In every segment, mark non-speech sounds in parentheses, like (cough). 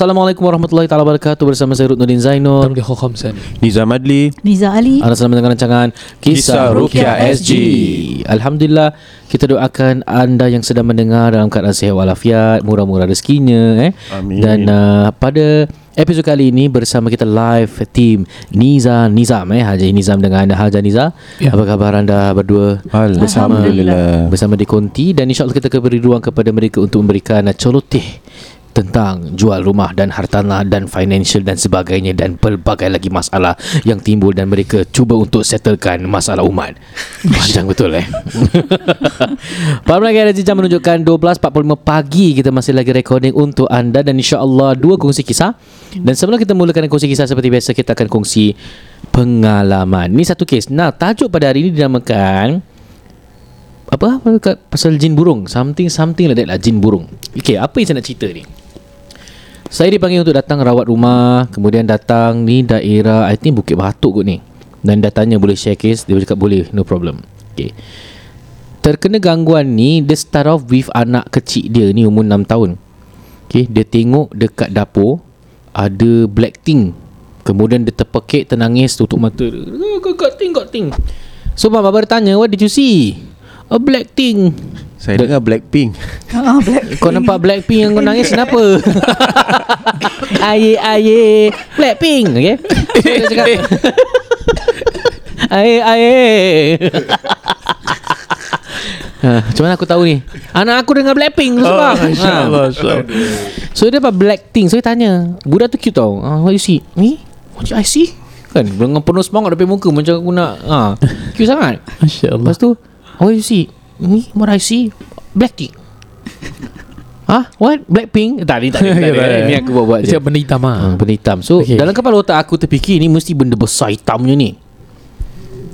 Assalamualaikum warahmatullahi taala wabarakatuh bersama saya Rudnuddin Zainul. Tamliha Khamsan Nizam Adli Niza Ali Anda sedang mendengar rancangan Kisah Ruqyah SG. Alhamdulillah kita doakan anda yang sedang mendengar dalam keadaan sihat walafiat, murah-murah rezekinya eh. Amin. Dan uh, pada episod kali ini bersama kita live team Niza Nizam eh Haji Nizam dengan Haja Niza. Ya. Apa khabar anda berdua? bersama Alhamdulillah. bersama di Konti dan insyaallah kita akan beri ruang kepada mereka untuk memberikan uh, celoteh tentang jual rumah dan hartanah dan financial dan sebagainya dan pelbagai lagi masalah yang timbul dan mereka cuba untuk settlekan masalah umat. (laughs) Panjang betul eh. (laughs) Para pendengar ada jam menunjukkan 12.45 pagi kita masih lagi recording untuk anda dan insya-Allah dua kongsi kisah. Dan sebelum kita mulakan kongsi kisah seperti biasa kita akan kongsi pengalaman. Ni satu kes. Nah, tajuk pada hari ini dinamakan apa pasal jin burung something something like that lah jin burung okey apa yang saya nak cerita ni saya dipanggil untuk datang rawat rumah kemudian datang ni daerah I think Bukit Batuk kot ni. Dan dah tanya boleh share case dia cakap boleh no problem. Okey terkena gangguan ni dia start off with anak kecil dia ni umur 6 tahun. Okey dia tengok dekat dapur ada black thing. Kemudian dia terpekik ternangis tutup mata dia. Got thing got thing. So bapa bertanya what did you see a black thing. Saya dengar Blackpink ah, Black (laughs) kau nampak Blackpink yang kau nangis kenapa? (laughs) aye aye Blackpink okay? So dia cakap Aye aye Ha, macam mana aku tahu ni? Anak aku dengan Blackpink tu sebab. Ha. So dia dapat black thing. So dia tanya Budak tu cute tau? Uh, What you see? Ni What you I see? Kan Dengan penuh semangat Depan muka Macam aku nak ha. Cute sangat. Masya Allah. Lepas tu What you see Ni what I see Black thing (laughs) Hah? What? Blackpink? Tak, ni tak ada. Tak ada. (laughs) Ni aku buat-buat je. Benda hitam Ha, ah. benda hitam. So, okay. Dalam kepala otak aku terfikir ni mesti benda besar hitamnya ni.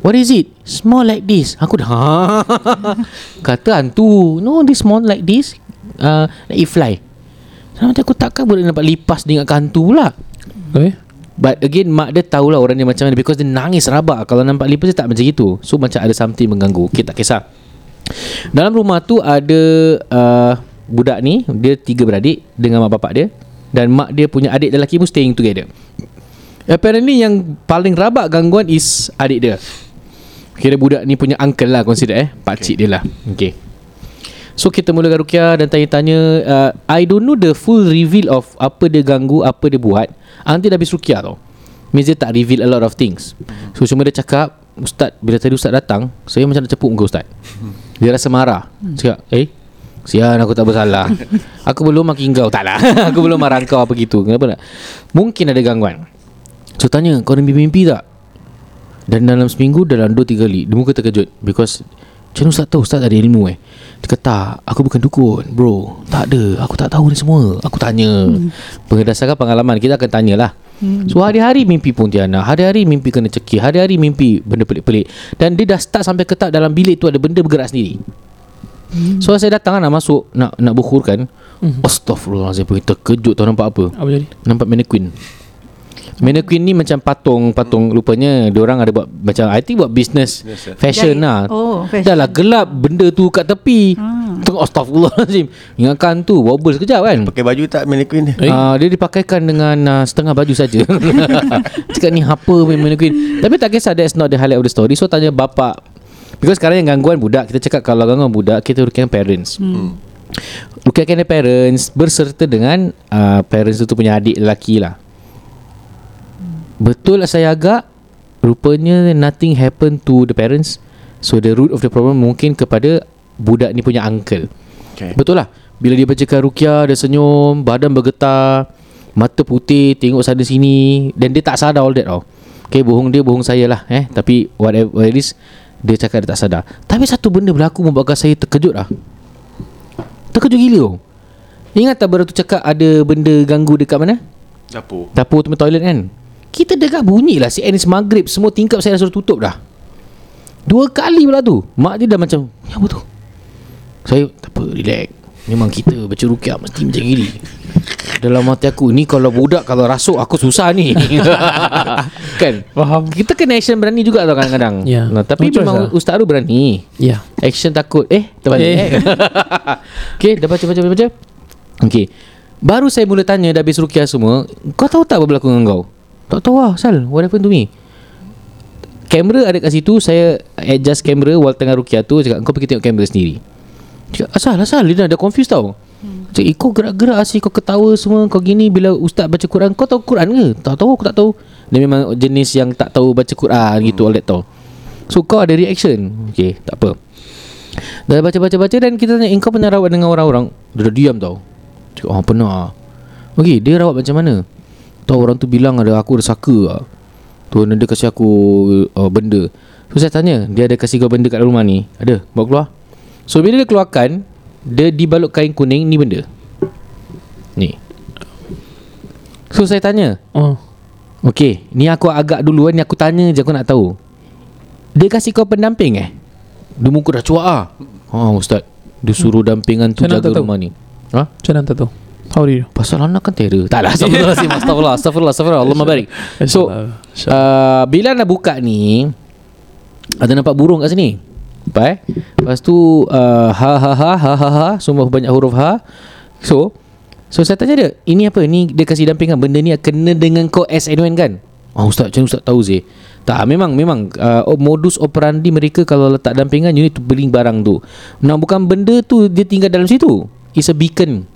What is it? Small like this. Aku dah ha. (laughs) Kata hantu. No, this small like this. Uh, like it fly. Sama aku takkan boleh nampak lipas dengan hantu pula. Okay. But again mak dia tahulah orang dia macam mana because dia nangis rabak kalau nampak lipas dia tak macam itu. So macam ada something mengganggu. Okay tak kisah. Dalam rumah tu ada uh, budak ni dia tiga beradik dengan mak bapak dia dan mak dia punya adik lelaki pun staying together. Apparently yang paling rabak gangguan is adik dia. Kira budak ni punya uncle lah consider eh. Pakcik okay. dia lah. Okay. So kita mulakan Rukia dan tanya-tanya uh, I don't know the full reveal of apa dia ganggu, apa dia buat. Until dah habis Rukia tau. Means dia tak reveal a lot of things. So cuma dia cakap Ustaz, bila tadi Ustaz datang Saya macam nak cepuk muka Ustaz. Dia rasa marah. Cakap, eh Sian aku tak bersalah. Aku belum makin kau. (laughs) Tak lah (laughs) Aku belum marah kau apa gitu. Kenapa tak Mungkin ada gangguan. So tanya Kau ada mimpi-mimpi tak? Dan dalam seminggu Dalam 2-3 kali Dia muka terkejut. Because Macam Ustaz tahu? Ustaz ada ilmu eh. Dia kata tak Aku bukan dukun Bro. Tak ada. Aku tak tahu ni semua. Aku tanya. Hmm. Berdasarkan pengalaman Kita akan tanyalah. Hmm. So hari-hari mimpi Pontianak Hari-hari mimpi kena cekik. Hari-hari mimpi Benda pelik-pelik. Dan dia dah start sampai ketak Dalam bilik tu ada benda bergerak sendiri. Hmm. So saya datang kan, nak masuk Nak nak bukurkan hmm. Astaghfirullahaladzim terkejut tau nampak apa? Apa jadi? Nampak mannequin Mannequin ni macam patung-patung Rupanya Diorang ada buat Macam I think buat business Yes, sir. Fashion Jahit. lah Oh, fashion. Dah lah gelap Benda tu kat tepi Tengok Astaghfirullahaladzim Ingatkan tu Wobble sekejap kan Pakai baju tak mannequin Eh? Uh, dia dipakaikan dengan uh, setengah baju saja. (laughs) Cakap ni apa punya mannequin. Tapi tak kisah that's not the highlight of the story. So tanya bapak. Because sekarang yang gangguan budak, kita cakap kalau gangguan budak, kita rukikan parents. Hmm. Rukikan parents berserta dengan uh, parents itu punya adik lelaki lah. Betul lah saya agak. Rupanya nothing happen to the parents. So the root of the problem mungkin kepada Budak ni punya uncle. Okay. Betul lah. Bila dia bacakan Rukia Dia senyum Badan bergetar Mata putih Tengok sana sini Dan dia tak sadar all that tau. Okay bohong dia Bohong saya lah eh. Tapi whatever it is Dia cakap dia tak sadar. Tapi satu benda berlaku Membuatkan saya terkejut lah. Terkejut gila tau Ingat tak baru tu cakap Ada benda ganggu dekat mana? Dapur. Dapur tu toilet kan Kita dengar bunyi lah Si Anis Maghrib Semua tingkap saya dah suruh tutup dah. Dua kali pula tu Mak dia dah macam Ya apa tu? Saya tak apa relax. Memang kita baca rukyah Mesti macam gini. Dalam hati aku Ni kalau budak Kalau rasuk aku susah ni. (laughs) Kan? Faham. Kita kena action berani juga tau kadang-kadang. Ya. nah, Tapi No choice memang lah. Ustaz tu berani. Ya. Action takut. Eh terbalik Eh. eh. Okay dah baca baca, baca Okay Baru saya mula tanya Dah habis rukiah semua Kau tahu tak apa berlaku dengan kau Tak tahu lah Sal What happened to me? Kamera ada kat situ Saya adjust kamera While tengah rukiah tu Cakap kau pergi tengok kamera sendiri. Cakap asal asal. Dia dah, confused tau. Cakap eh, kau gerak-gerak asyik Kau ketawa semua Kau gini Bila ustaz baca Quran Kau tahu Quran ke? Tak tahu aku tak tahu. Dia memang jenis yang tak tahu baca Quran Gitu all that tau. So kau ada reaction? Okay tak apa. Dah baca-baca-baca Dan kita tanya eh, Kau pernah rawat dengan orang-orang? Dia dah diam tau. Cakap oh pernah. Okay dia rawat macam mana Tahu orang tu bilang ada Aku ada saka lah Tu dia kasih aku uh, Benda. So saya tanya Dia ada kasih kau benda kat rumah ni? Ada Bawa keluar. So bila dia keluarkan Dia dibalut kain kuning Ni benda. Ni. So saya tanya Oh. Okay Ni aku agak dulu Ni aku tanya je Aku nak tahu. Dia kasih kau pendamping eh? Dia muka dah cuak ah. Ha ustaz. Dia suruh dampingan tu mana jaga tahu? rumah ni. Ha? Macam mana tahu How do you Pasal anak kan terror. Tak lah Astagfirullahaladzim (laughs) Astagfirullah Astagfirullah Astagfirullah. Allah. mabarik So uh, Bila nak buka ni Ada nampak burung kat sini. Apa eh Lepas tu uh, Ha ha ha ha ha ha Semua banyak huruf ha. So So saya tanya dia Ini apa? Ni dia kasih dampingan Benda ni kena dengan kau as and when kan? Ah ustaz Macam ustaz tahu Zee. Tak memang memang uh, modus operandi mereka kalau letak dampingan you need to beli barang tu. Nah bukan benda tu dia tinggal dalam situ. It's a beacon.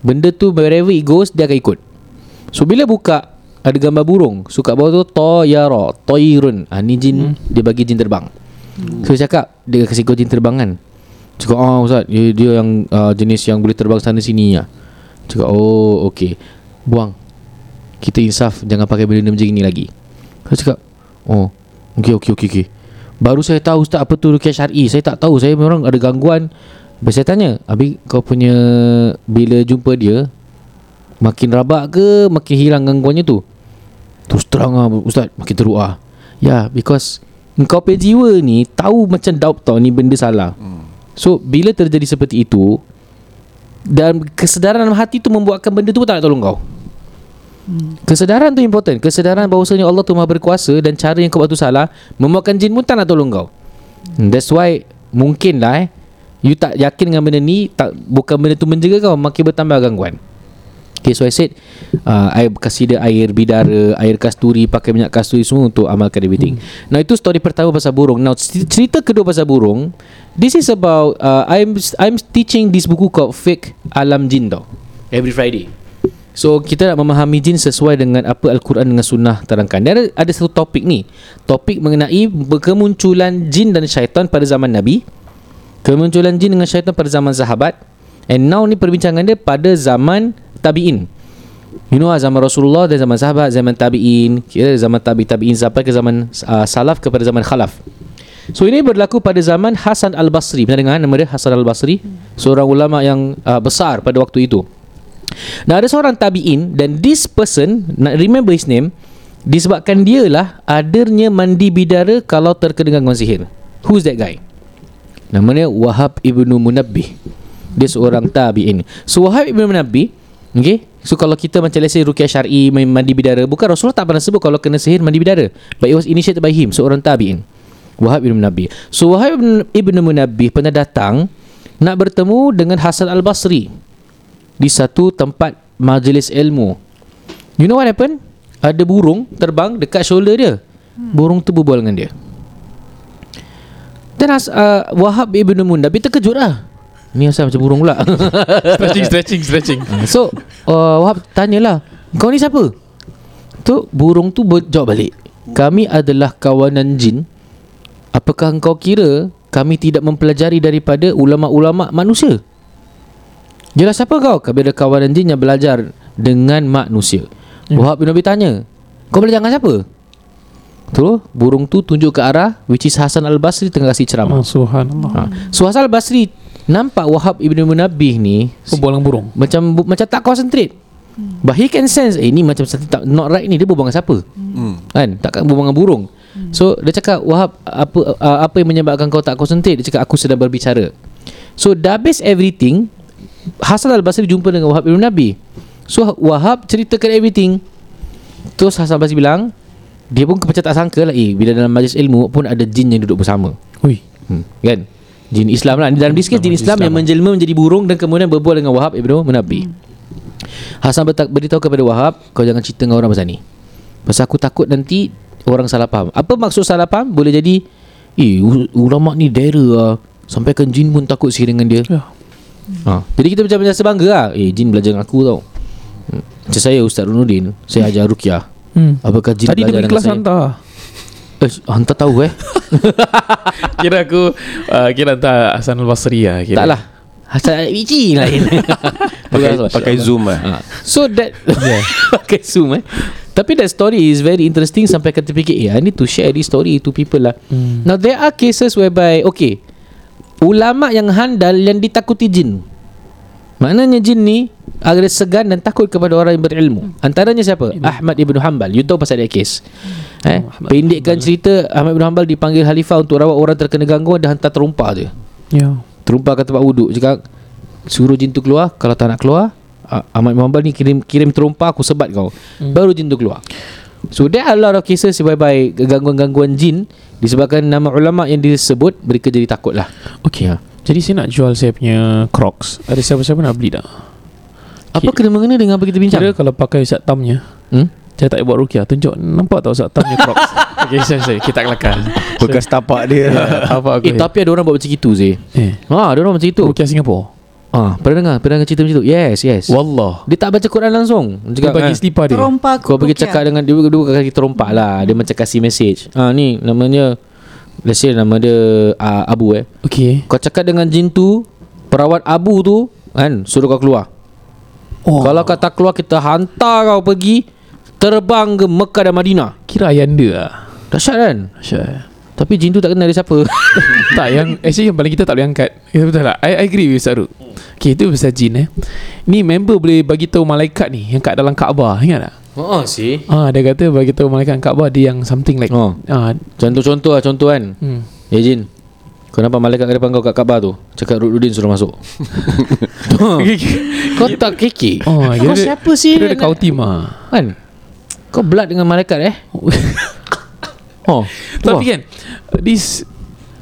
Benda tu wherever it goes dia akan ikut. So bila buka ada gambar burung, so kat bawah tu tayara, tayrun. Ah ni jin hmm. dia bagi jin terbang. Hmm. So saya cakap dia kasih kau jin terbang kan. Cakap ah ustaz dia, dia yang uh, jenis yang boleh terbang sana sini ya. Cakap oh okey. Buang. Kita insaf jangan pakai benda macam ni lagi. Saya cakap oh okey okey okey okey. Baru saya tahu ustaz apa tu rukyah syar'i. Saya tak tahu. Saya memang ada gangguan. Lepas saya tanya, "Abi kau punya bila jumpa dia makin rabak ke makin hilang gangguannya tu?" Terus terang lah Ustaz Makin teruk lah Ya because Engkau punya jiwa ni Tahu macam doubt tau Ni benda salah. So bila terjadi seperti itu Dan kesedaran dalam hati tu Membuatkan benda tu pun tak nak tolong kau. Kesedaran tu important. Kesedaran bahawasanya Allah tu maha berkuasa Dan cara yang kau buat tu salah Membuatkan jin pun tak nak tolong kau. That's why Mungkin lah eh You tak yakin dengan benda ni tak Bukan benda tu menjaga kau Makin bertambah gangguan. Okay so I said uh, I kasih dia air bidara Air kasturi Pakai minyak kasturi semua Untuk amalkan everything. Hmm. Now itu story pertama pasal burung. Now cerita kedua pasal burung This is about uh, I'm I'm teaching this buku called Fake Alam Jin tau. Every Friday. So kita nak memahami jin sesuai dengan apa Al-Quran dengan sunnah terangkan. Dan ada, ada satu topik ni. Topik mengenai kemunculan jin dan syaitan pada zaman Nabi Kemunculan jin dengan syaitan pada zaman sahabat. And now ni perbincangan dia pada zaman tabi'in. You know lah, zaman Rasulullah dan zaman sahabat Zaman tabi'in. Kira zaman tabi tabi'in Sampai ke zaman uh, salaf kepada zaman khalaf. So ini berlaku pada zaman Hasan al-Basri. Pernah dengar nama dia Hasan al-Basri? Seorang ulama yang uh, besar pada waktu itu. Nah ada seorang tabi'in Dan this person remember his name Disebabkan dia lah Adanya mandi bidara Kalau terkena gangguan sihir. Who's that guy? Nama dia Wahab ibnu Munabbih. Dia seorang tabi'in. So Wahab ibnu Munabbih Okay? So kalau kita macam let's say Rukiah syar'i Mandi bidara Bukan Rasulullah tak pernah sebut Kalau kena sihir mandi bidara. But it was initiated by him Seorang tabi'in. Wahab ibn Munabbih. So Wahab ibn, ibn Munabbih Pernah datang Nak bertemu dengan Hasan al-Basri Di satu tempat Majlis ilmu. You know what happened? Ada burung terbang Dekat shoulder dia. Burung tu berbual dengan dia Has, uh, Wahab ibn Munabbih terkejut lah Ni asal macam burung pula (laughs) Stretching stretching stretching So uh, Wahab tanyalah Kau ni siapa? Tu burung tu berjawab balik Kami adalah kawanan jin Apakah engkau kira Kami tidak mempelajari daripada ulama-ulama manusia Jelas siapa kau? Kepada kawanan jin yang belajar dengan manusia. Ya. Wahab bin Nabi tanya, kau belajar dengan siapa? Tu burung tu tunjuk ke arah which is Hasan Al-Basri tengah kasih ceramah. Oh, subhanallah. Ha. So Hasan Al-Basri nampak Wahab ibn Munabih ni Berbualang burung. macam bu- macam tak concentrate. But he can sense eh, ini macam tak not right ni dia berbual dengan siapa? Hmm. Kan? Takkan berbual dengan burung. So dia cakap Wahab apa uh, apa yang menyebabkan kau tak concentrate? Dia cakap aku sedang berbicara. So dah habis everything Hasan Al-Basri jumpa dengan Wahab ibn Nabi. So Wahab ceritakan everything. Terus Hasan Al-Basri bilang dia pun macam tak sangka lah eh bila dalam majlis ilmu pun ada jin yang duduk bersama. Ui. Hmm, kan? Jin Islam lah Dalam this case jin Islam, Islam yang menjelma menjadi burung Dan kemudian berbual dengan Wahab Ibn Munabi Hasan bertak, beritahu kepada Wahab Kau jangan cerita dengan orang pasal ni Pasal aku takut nanti Orang salah faham Apa maksud salah faham Boleh jadi Eh ulama ni dera lah Sampaikan jin pun takut sihir dengan dia Ya. ha. Jadi kita macam macam sebangga lah Eh jin belajar dengan aku tau Hmm. Macam saya Ustaz Runudin Saya ajar Rukiah Hmm. Apakah jin Tadi dia kelas saya hantar. Eh hantar tahu eh (laughs) kira aku uh, kira hantar Hasan Al-Basri lah kira. Tak lah Hasan biji lain (laughs) Pakai, pakai zoom lah Ha. So that (laughs) Pakai zoom eh Tapi that story is very interesting Sampai kata fikir Eh I need to share this story to people lah Hmm. Now there are cases whereby Okay Ulama yang handal Yang ditakuti jin Maknanya jin ni Ada segan dan takut kepada orang yang berilmu. Antaranya siapa? Ahmad Ibn Hanbal. You tahu pasal dia case eh? Pendekkan cerita Ahmad Ibn Hanbal dipanggil khalifah Untuk rawat orang terkena gangguan Dan hantar terumpa je Ya. Terumpah ke tempat wuduk. Cakap Suruh jin tu keluar. Kalau tak nak keluar ah, Ahmad Muhammad ni kirim kirim terumpah Aku sebat kau. Hmm. Baru jin tu keluar. So there are a lot of cases Whereby gangguan-gangguan jin Disebabkan nama ulama yang disebut Mereka jadi takut lah Okay. Jadi saya nak jual saya punya Crocs. Ada siapa-siapa nak beli tak? Apa Okay. kena mengena dengan apa kita bincang? Kira kalau pakai Ustaz Tamnya Hmm? Saya tak buat rukiah. Tunjuk Nampak tak Ustaz Tamnya Crocs? (laughs) Okay sorry sorry. Kita kelakar Bekas tapak dia. (laughs) Apa aku Eh tapi ada orang buat macam itu Zee. Eh. Ha ada orang macam itu Rukiah Singapura Ah, Pernah dengar? Pernah dengar cerita macam itu Yes yes. Wallah. Dia tak baca Quran langsung. Dia bagi "Ah, selipar dia. Terompa Kau pergi cakap dengan dia kaki terompak lah. Dia macam kasih message. Ah ni namanya Let's say nama dia uh, Abu eh. Okay. Kau cakap dengan jin tu Perawat Abu tu Kan Suruh kau keluar. Oh. Kalau kau tak keluar Kita hantar kau pergi Terbang ke Mekah dan Madinah. Kira ayanda lah Dahsyat kan? Syah Tapi jin tu tak kenal dia siapa. (laughs) Tak yang Actually yang paling kita tak boleh angkat. Ya, Betul tak I, I agree with Ustaz Ruk Okay itu pasal jin eh. Ni member boleh bagi tahu malaikat ni Yang kat dalam Kaabah Ingat tak Oh sih Ah, dia kata bagi tahu malaikat Kaabah dia yang something like Oh. ah, Contoh-contoh lah Contoh kan? Hmm. Ya Jin. Kau nampak malaikat kat depan kau kat Kaabah tu? Cakap Rudin suruh masuk. (laughs) Kau tak keke Oh, Kau siapa sih? Kira kau tim ah. Kan? Kau blood dengan malaikat eh? (laughs) Oh. Tapi kan This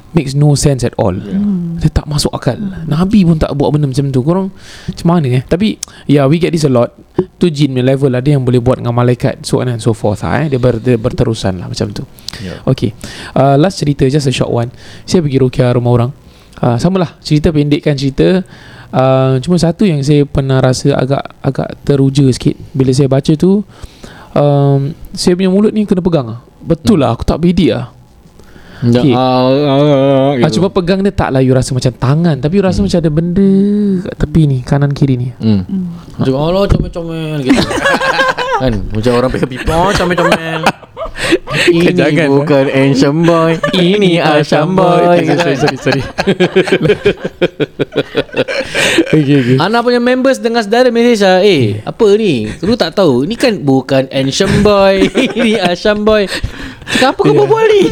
Makes no sense at all. Yeah. Dia tak masuk akal. Nabi pun tak buat benda macam tu. Korang Macam mana eh? Tapi Yeah we get this a lot. Tu jin level lah. Dia yang boleh buat dengan malaikat So on and so forth lah, eh. dia, ber, dia berterusan lah Macam tu. Yeah. Okay. Uh, Last cerita Just a short one. Saya pergi rukiah rumah orang. Uh, Sama lah. Cerita pendekkan cerita. Uh, Cuma satu yang saya pernah rasa Agak agak teruja sikit Bila saya baca tu. Um, Saya punya mulut ni kena pegang lah. Betul lah Aku tak bedik lah Okay. ah, ah, ah, Ah, cuma pegang dia taklah you rasa macam tangan. Tapi you rasa macam ada benda kat tepi ni Kanan kiri ni. Hmm. Macam Allah comel-comel gitu. (laughs) Kan? Macam orang pakai pipa oh, Comel-comel. (laughs) Ini Jangan, bukan Asian boy. (laughs) Ini Asian boy. Sorry sorry sorry Okay okay. Anak punya members dengan saudara mesej lah Eh apa ni? Lu tak tahu? Ni kan bukan Asian boy. Ini Asian boy. Cakap apa kau berbual ni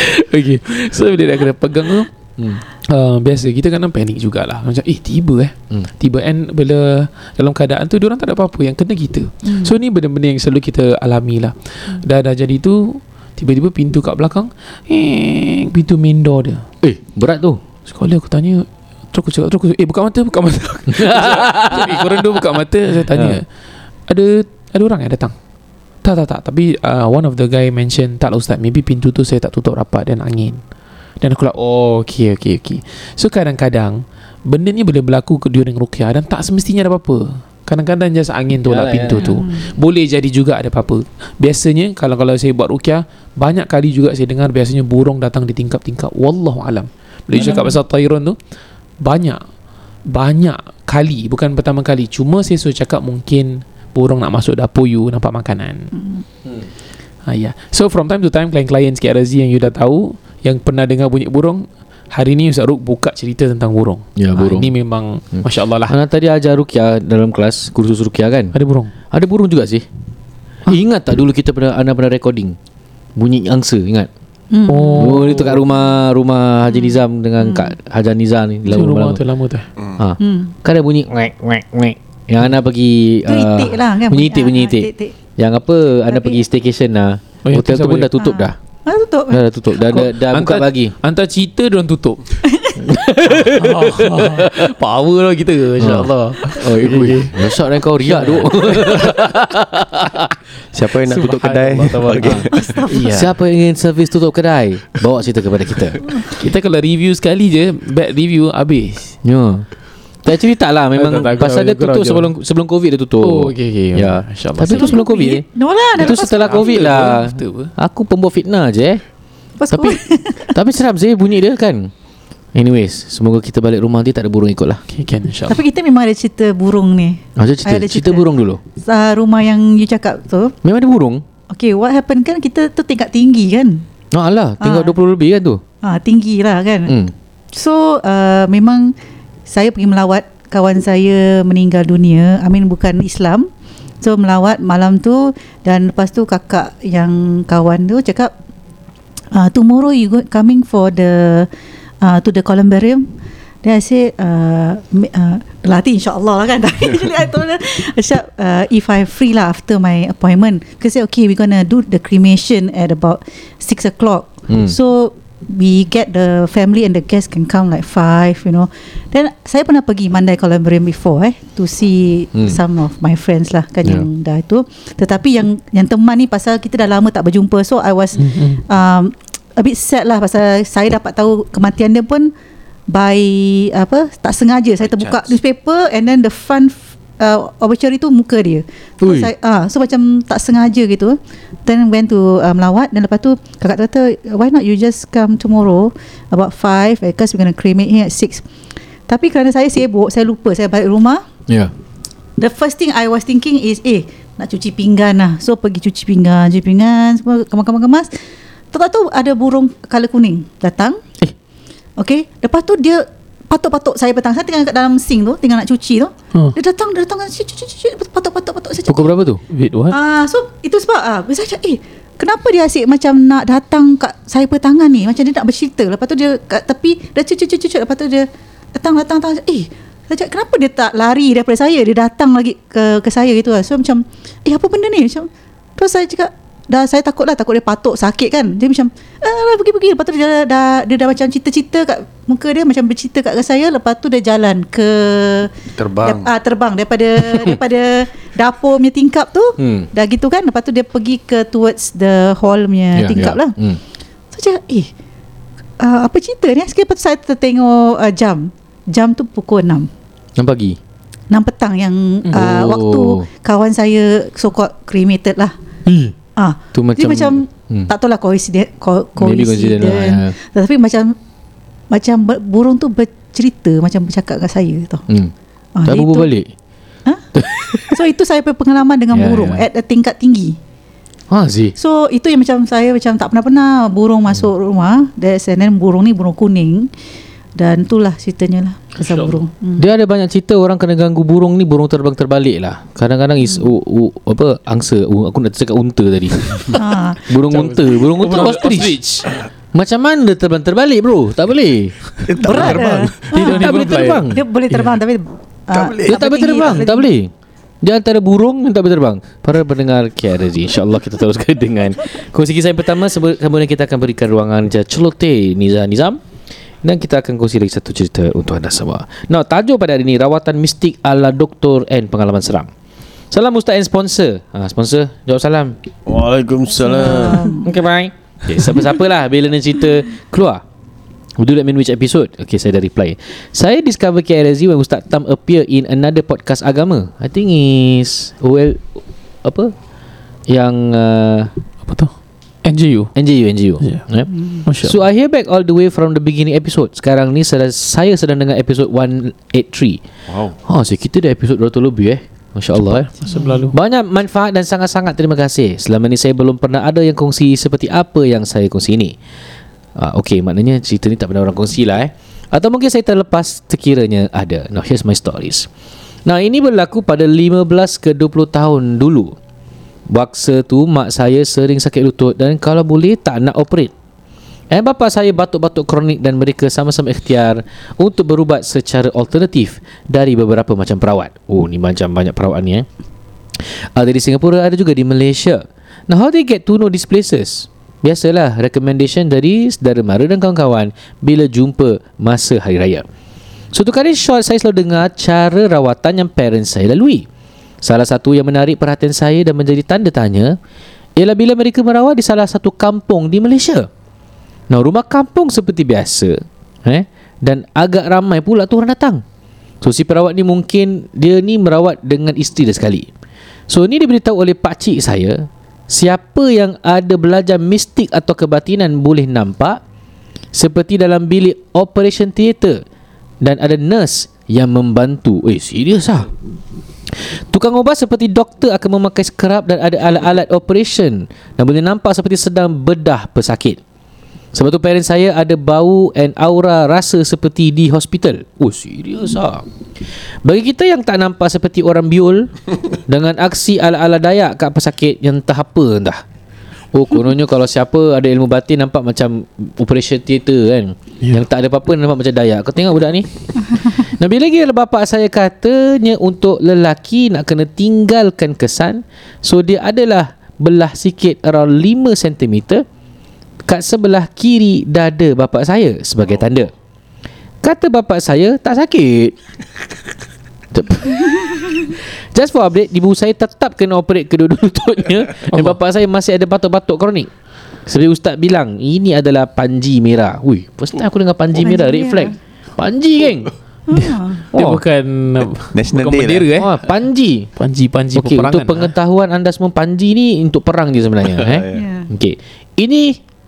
(laughs) Okay So bila dah kena pegang tu hmm. uh, Biasa kita kadang panik jugalah. Macam eh tiba eh. Hmm. Tiba and bila Dalam keadaan tu Diorang tak ada apa-apa Yang kena kita. So ni benda-benda yang selalu kita alami lah Dah dah jadi tu Tiba-tiba pintu kat belakang eh, Pintu main door dia. Eh berat tu. Sekali aku tanya Terus aku cakap Terus aku Eh buka mata Buka mata. (laughs) Eh korang dua buka mata Saya tanya Ada Ada orang yang datang Tak tak tak. Tapi uh, One of the guy mention Tak lah ustaz Maybe pintu tu saya tak tutup rapat Dan angin. Dan aku like Oh okay okay okay. So kadang-kadang Benda ni boleh berlaku ke during rukyah Dan tak semestinya ada apa-apa. Kadang-kadang just angin tolak Yalah, pintu yalah. tu Boleh jadi juga ada apa-apa. Biasanya Kalau kalau saya buat rukyah Banyak kali juga saya dengar Biasanya burung datang di tingkap-tingkap. Wallahu alam. Bila you cakap pasal Tayron tu? Banyak. Banyak kali. Bukan pertama kali. Cuma saya suruh cakap mungkin burung nak masuk dapur you nampak makanan hmm. ha, ya. so from time to time klien-klien KRZ yang you dah tahu yang pernah dengar bunyi burung hari ni Ustaz Ruk buka cerita tentang burung Ya, Ha, burung. ini memang Hmm. Masya Allah lah Anak tadi ajar Rukia dalam kelas kursus Rukia kan ada burung Ada burung juga sih eh, Ingat tak dulu kita pernah Ana pernah recording Bunyi angsa ingat Hmm. Oh, oh itu kat rumah rumah Haji Nizam dengan Kak Hajar Nizam ni Itu lama- rumah lama. tu lama tu Ha. Hmm. Kan ada bunyi ngek ngek ngek. Yang Ana pergi Itu itik lah kan Bunyi itik Ah, bunyi ah, itik. itik. Yang apa Ana pergi staycation lah. Oh, Hotel tu pun dah tutup Ah. dah. Ah tutup Dah, dah tutup. Dah dah, dah buka lagi. Hantar cerita dia orang tutup (laughs) Power lah kita InsyaAllah Oh, eh, ui. Besar dah kau riak duk. (laughs) Siapa yang nak tutup kedai Okay. Siapa yang ingin servis tutup kedai? Bawa cerita kepada kita. Kita kalau review sekali je Bad review Habis Ya. Tak tak lah Memang Tak, tak, tak, pasal dia tutup je. sebelum sebelum Covid dia tutup Oh okay, okay. Ya InsyaAllah Tapi tu sebelum Covid eh? No lah dah Itu lepas setelah Covid lah? Aku pembuat fitnah je eh lepas Tapi. (laughs) Tapi seram sih bunyi dia kan Anyways Semoga kita balik rumah nanti Tak ada burung ikut lah Okay can insyaAllah Tapi kita memang ada cerita burung ni cerita, Ada cerita cerita. burung dulu uh, Rumah yang you cakap tu Memang ada burung Okay what happen kan Kita tu tingkat tinggi kan Oh alah Tinggal Ah. 20 lebih kan tu ha, Tinggi lah kan hmm. So uh, memang Saya pergi melawat Kawan saya meninggal dunia I mean bukan Islam. So melawat malam tu Dan lepas tu kakak yang kawan tu cakap uh, Tomorrow you go, coming for the uh, To the columbarium. Then I say uh, mi- uh, Latih insyaAllah lah kan. (laughs) Actually I told her Syab, uh, If I free lah After my appointment. Because say okay we gonna do the cremation At about 6 o'clock. Hmm. So we get the family and the guests can come like five, you know. Then saya pernah pergi Mandai Columbarium before eh to see Hmm. some of my friends lah kan Yeah. yang dah itu. Tetapi yang yang teman ni pasal kita dah lama tak berjumpa so I was Mhm. um, a bit sad lah pasal saya dapat tahu kematian dia pun by apa tak sengaja saya terbuka chance. newspaper and then the front uh, obituary tu muka dia. So, Ui. saya, ah, so macam tak sengaja gitu. Then went to uh, melawat dan lepas tu kakak kata why not you just come tomorrow about 5 because we're gonna cremate here at 6. Tapi kerana saya sibuk, saya lupa saya balik rumah. Yeah. The first thing I was thinking is eh nak cuci pinggan lah. So pergi cuci pinggan, cuci pinggan semua kemas-kemas. Tak tahu ada burung kala kuning datang. Eh. Okay Lepas tu dia Patok-patok saya petang. Saya tengah kat dalam sink tu Tengah nak cuci tu. Huh. Dia datang Dia datang. Cuci cuci cuci Patok-patok-patok Saya Pukul berapa tu? Wait what? Ah, so itu sebab ah, saya cakap eh kenapa dia asyik macam nak datang kat saya pertangan ni? Macam dia nak bercerita lepas tu dia kat tepi dia cucuk cucuk cucuk. Lepas tu dia datang datang datang. Eh saya cakap kenapa dia tak lari daripada saya? Dia datang lagi ke ke saya gitu lah. So macam eh apa benda ni? Macam terus saya cakap dah saya takut lah takut dia patok sakit kan? Dia macam ah pergi pergi lepas tu dia dah dia dah macam cerita-cerita kat muka dia macam bercerita kat saya. Lepas tu dia jalan ke Terbang. ah, terbang. Daripada (laughs) daripada dapur punya tingkap tu Hmm. dah gitu kan? Lepas tu dia pergi ke towards the hall punya Ya, tingkap ya. lah. Hmm. so cakap eh uh, apa cerita ni? Sekali lepas tu saya tertengok uh, jam. Jam tu pukul 6 6 pagi? 6 petang yang uh, Oh. waktu kawan saya so called cremated lah ah Tu jadi macam macam hmm. tak tahu lah coincident co- coincident lah, tetapi macam macam ber- burung tu bercerita macam bercakap dengan saya tau hmm. ah, Tak tu- balik Ha? So itu saya punya pengalaman dengan (laughs) Ya, burung ya. at a tingkat tinggi. Ha Zee So itu yang macam saya macam tak pernah-pernah burung masuk rumah. That's and then burung ni burung kuning. Dan itulah ceritanya lah pasal burung. Hmm. Dia ada banyak cerita orang kena ganggu burung ni burung terbang terbalik lah. Kadang-kadang is u, u, apa angsa u, aku nak cakap unta tadi. (laughs) ha. burung unta, burung unta ostrich. Macam mana dia terbang terbalik bro? Tak boleh. Berat dah. Dia don't tak even boleh fly. terbang. Dia boleh terbang tapi Tak ah, boleh. Dia tak boleh terbang, tak tinggi. boleh. Dia antara burung yang tak boleh terbang. Para pendengar KRZ, insyaAllah kita teruskan (laughs) dengan kongsi kisah yang pertama. Kemudian kita akan berikan ruangan celote Niza Nizam. Dan kita akan kongsi lagi satu cerita untuk anda semua. Now, tajuk pada hari ini, rawatan mistik ala Dr. N pengalaman seram. Salam Ustaz and sponsor. Ha, sponsor, jawab salam. Waalaikumsalam. Okay, bye. Okay, siapa-siapa lah bila ni cerita keluar. Do that mean which episode? Okay, saya dah reply. Saya discover KRZ when Ustaz Tam appear in another podcast agama. I think is well apa? Yang uh, Apa tu? NJU NJU NJU Yeah. yeah. Masya So I hear back all the way from the beginning episode. Sekarang ni saya, saya sedang dengar episode 183 Wow. Ha, so kita dah episode 200 lebih eh. Masya Allah eh Masa berlalu. Banyak manfaat dan sangat-sangat terima kasih. Selama ni saya belum pernah ada yang kongsi Seperti apa yang saya kongsi ini. Uh, Okay maknanya cerita ni tak pernah orang kongsi lah eh. Atau mungkin saya terlepas Sekiranya ada. Now here's my stories. Nah ini berlaku pada 15 ke 20 tahun dulu Waksa tu mak saya sering sakit lutut Dan kalau boleh tak nak operate Eh bapa saya batuk-batuk kronik dan mereka sama-sama ikhtiar untuk berubat secara alternatif dari beberapa macam perawat. Oh ni macam banyak perawat ni eh. Ada di Singapura ada juga di Malaysia. Now how they get to know these places? Biasalah recommendation dari saudara mara dan kawan-kawan bila jumpa masa hari raya. Suatu kali short saya selalu dengar cara rawatan yang parents saya lalui. Salah satu yang menarik perhatian saya dan menjadi tanda tanya ialah bila mereka merawat di salah satu kampung di Malaysia. Nah, rumah kampung seperti biasa eh dan agak ramai pula tu orang datang. So si perawat ni mungkin dia ni merawat dengan isteri dia sekali. So ni diberitahu oleh pak cik saya, siapa yang ada belajar mistik atau kebatinan boleh nampak seperti dalam bilik operation theatre dan ada nurse yang membantu. Eh, serius ah. Tukang ubat seperti doktor akan memakai skrap dan ada alat-alat operation dan boleh nampak seperti sedang bedah pesakit. Sebab tu parents saya ada bau and aura rasa seperti di hospital. Oh, serius ah. Bagi kita yang tak nampak seperti orang biol (laughs) dengan aksi ala-ala Dayak kat pesakit yang entah apa entah. Oh, kononnya kalau siapa ada ilmu batin nampak macam operation theatre kan. Yeah. Yang tak ada apa-apa nampak macam Dayak. Kau tengok budak ni. (laughs) Nah, bila lagi bapak saya katanya untuk lelaki nak kena tinggalkan kesan. So, dia adalah belah sikit around 5 cm kat sebelah kiri dada bapak saya sebagai tanda. Kata bapak saya tak sakit. (laughs) Tep. (laughs) Just for update Ibu saya tetap kena operate kedua-dua lututnya (laughs) Dan bapak saya masih ada batuk-batuk kronik Seperti Ustaz bilang Ini adalah panji merah Ui, first time aku dengar panji Oh, merah panji Red flag Panji geng (laughs) Dia Oh. bukan National bukan Day bendera eh oh, Panji Panji-panji Okey, peperangan untuk pengetahuan anda semua Panji ni untuk perang je sebenarnya eh? Ya. Okey. Ini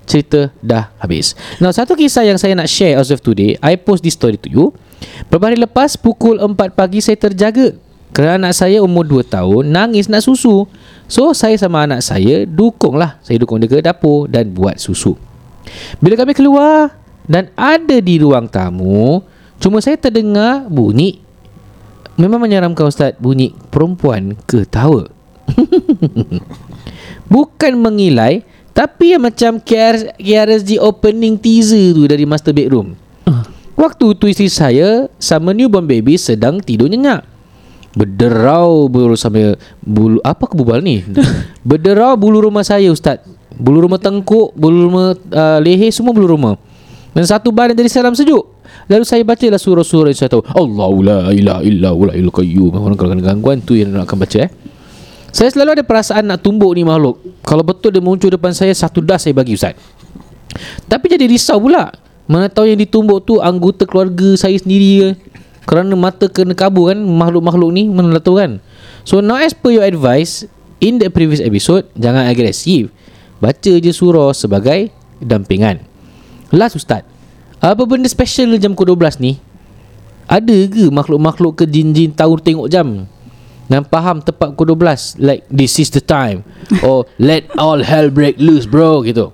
cerita dah habis. Now, satu kisah yang saya nak share as of today, I post this story to you. Beberapa hari lepas, pukul 4 pagi saya terjaga. Kerana anak saya umur 2 tahun, nangis nak susu. So, saya sama anak saya, dukunglah. Saya dukung dia ke dapur dan buat susu. Bila kami keluar dan ada di ruang tamu, cuma saya terdengar bunyi. Memang menyeramkan Ustaz, bunyi perempuan ketawa. (laughs) Bukan mengilai Tapi yang macam KR, KRSG opening teaser tu Dari master bedroom Waktu tu isteri saya Sama newborn baby sedang tidur nyenyak Berderau bulu sampai bulu apa kebubal ni? (laughs) Berderau bulu rumah saya ustaz. Bulu rumah tengkuk, bulu rumah uh, leher semua bulu rumah. Dan satu badan jadi seram sejuk. Lalu saya bacalah surah-surah yang saya tahu. Allahu la ilaha illa huwal hayyul qayyum. Orang kalau kena gangguan tu yang nak akan baca eh. Saya selalu ada perasaan nak tumbuk ni makhluk. Kalau betul dia muncul depan saya satu dah saya bagi ustaz. Tapi jadi risau pula. Mana tahu yang ditumbuk tu anggota keluarga saya sendiri ke. Kerana mata kena kabur kan makhluk-makhluk ni mana lah tahu kan. So now as per your advice in the previous episode jangan agresif. Baca je surah sebagai dampingan. Last ustaz. Apa benda special jam pukul 12 ni? Ada ke makhluk-makhluk ke jin-jin tahu tengok jam? Dan faham tepat pukul 12 Like this is the time Or let all hell break loose bro Gitu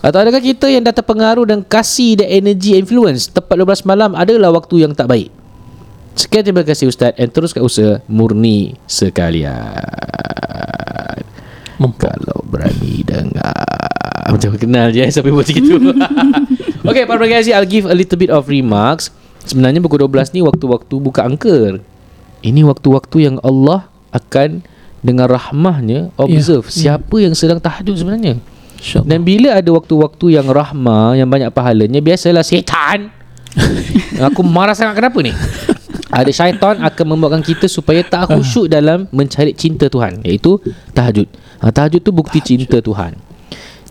Atau adakah kita yang dah terpengaruh Dan kasih the energy influence? Tepat 12 malam Adalah waktu yang tak baik. Sekian terima kasih Ustaz. And terus kat usaha Murni sekalian. Kalau berani dengar. Macam kenal je eh, Sampai buat macam itu (laughs) Okay para guys I'll give a little bit of remarks. Sebenarnya pukul 12 ni Waktu-waktu buka angker. Ini waktu-waktu yang Allah Akan Dengan rahmahnya Observe yeah, Siapa yang sedang tahajud sebenarnya. Dan bila ada waktu-waktu yang rahmah Yang banyak pahalanya Biasalah setan (laughs) Aku marah sangat kenapa ni? Ada syaitan akan membuatkan kita Supaya tak khusyuk dalam Mencari cinta Tuhan Iaitu tahajud. Ha, Tahajud tu bukti cinta Tuhan.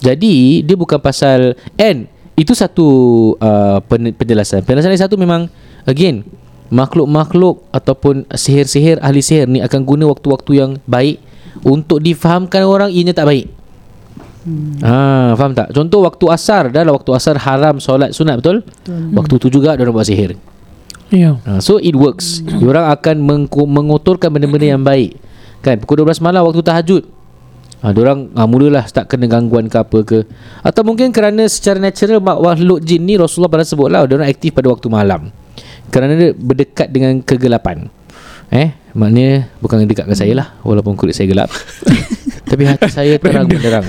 Jadi Dia bukan pasal And Itu satu uh, pen- Penjelasan. Penjelasan yang satu memang Again Makhluk-makhluk Ataupun sihir-sihir Ahli sihir ni akan guna waktu-waktu yang baik Untuk difahamkan orang Ianya tak baik Ah, faham tak? Contoh waktu asar dah lah waktu asar haram solat sunat betul? Betul. Waktu tu juga dia orang buat sihir. Ya. Ha, so it works. Diorang akan mengko- mengotorkan benda-benda yang baik. Kan pukul 12 malam waktu tahajud. Ha, diorang ha, mulalah start kena gangguan ke apa ke. Atau mungkin kerana secara natural mak- makhluk jin ni Rasulullah pada sebut lah diorang aktif pada waktu malam. Kerana dia berdekat dengan kegelapan. Eh, maknanya bukan dekat dengan saya lah walaupun kulit saya gelap. (laughs) Tapi hati saya terang benderang.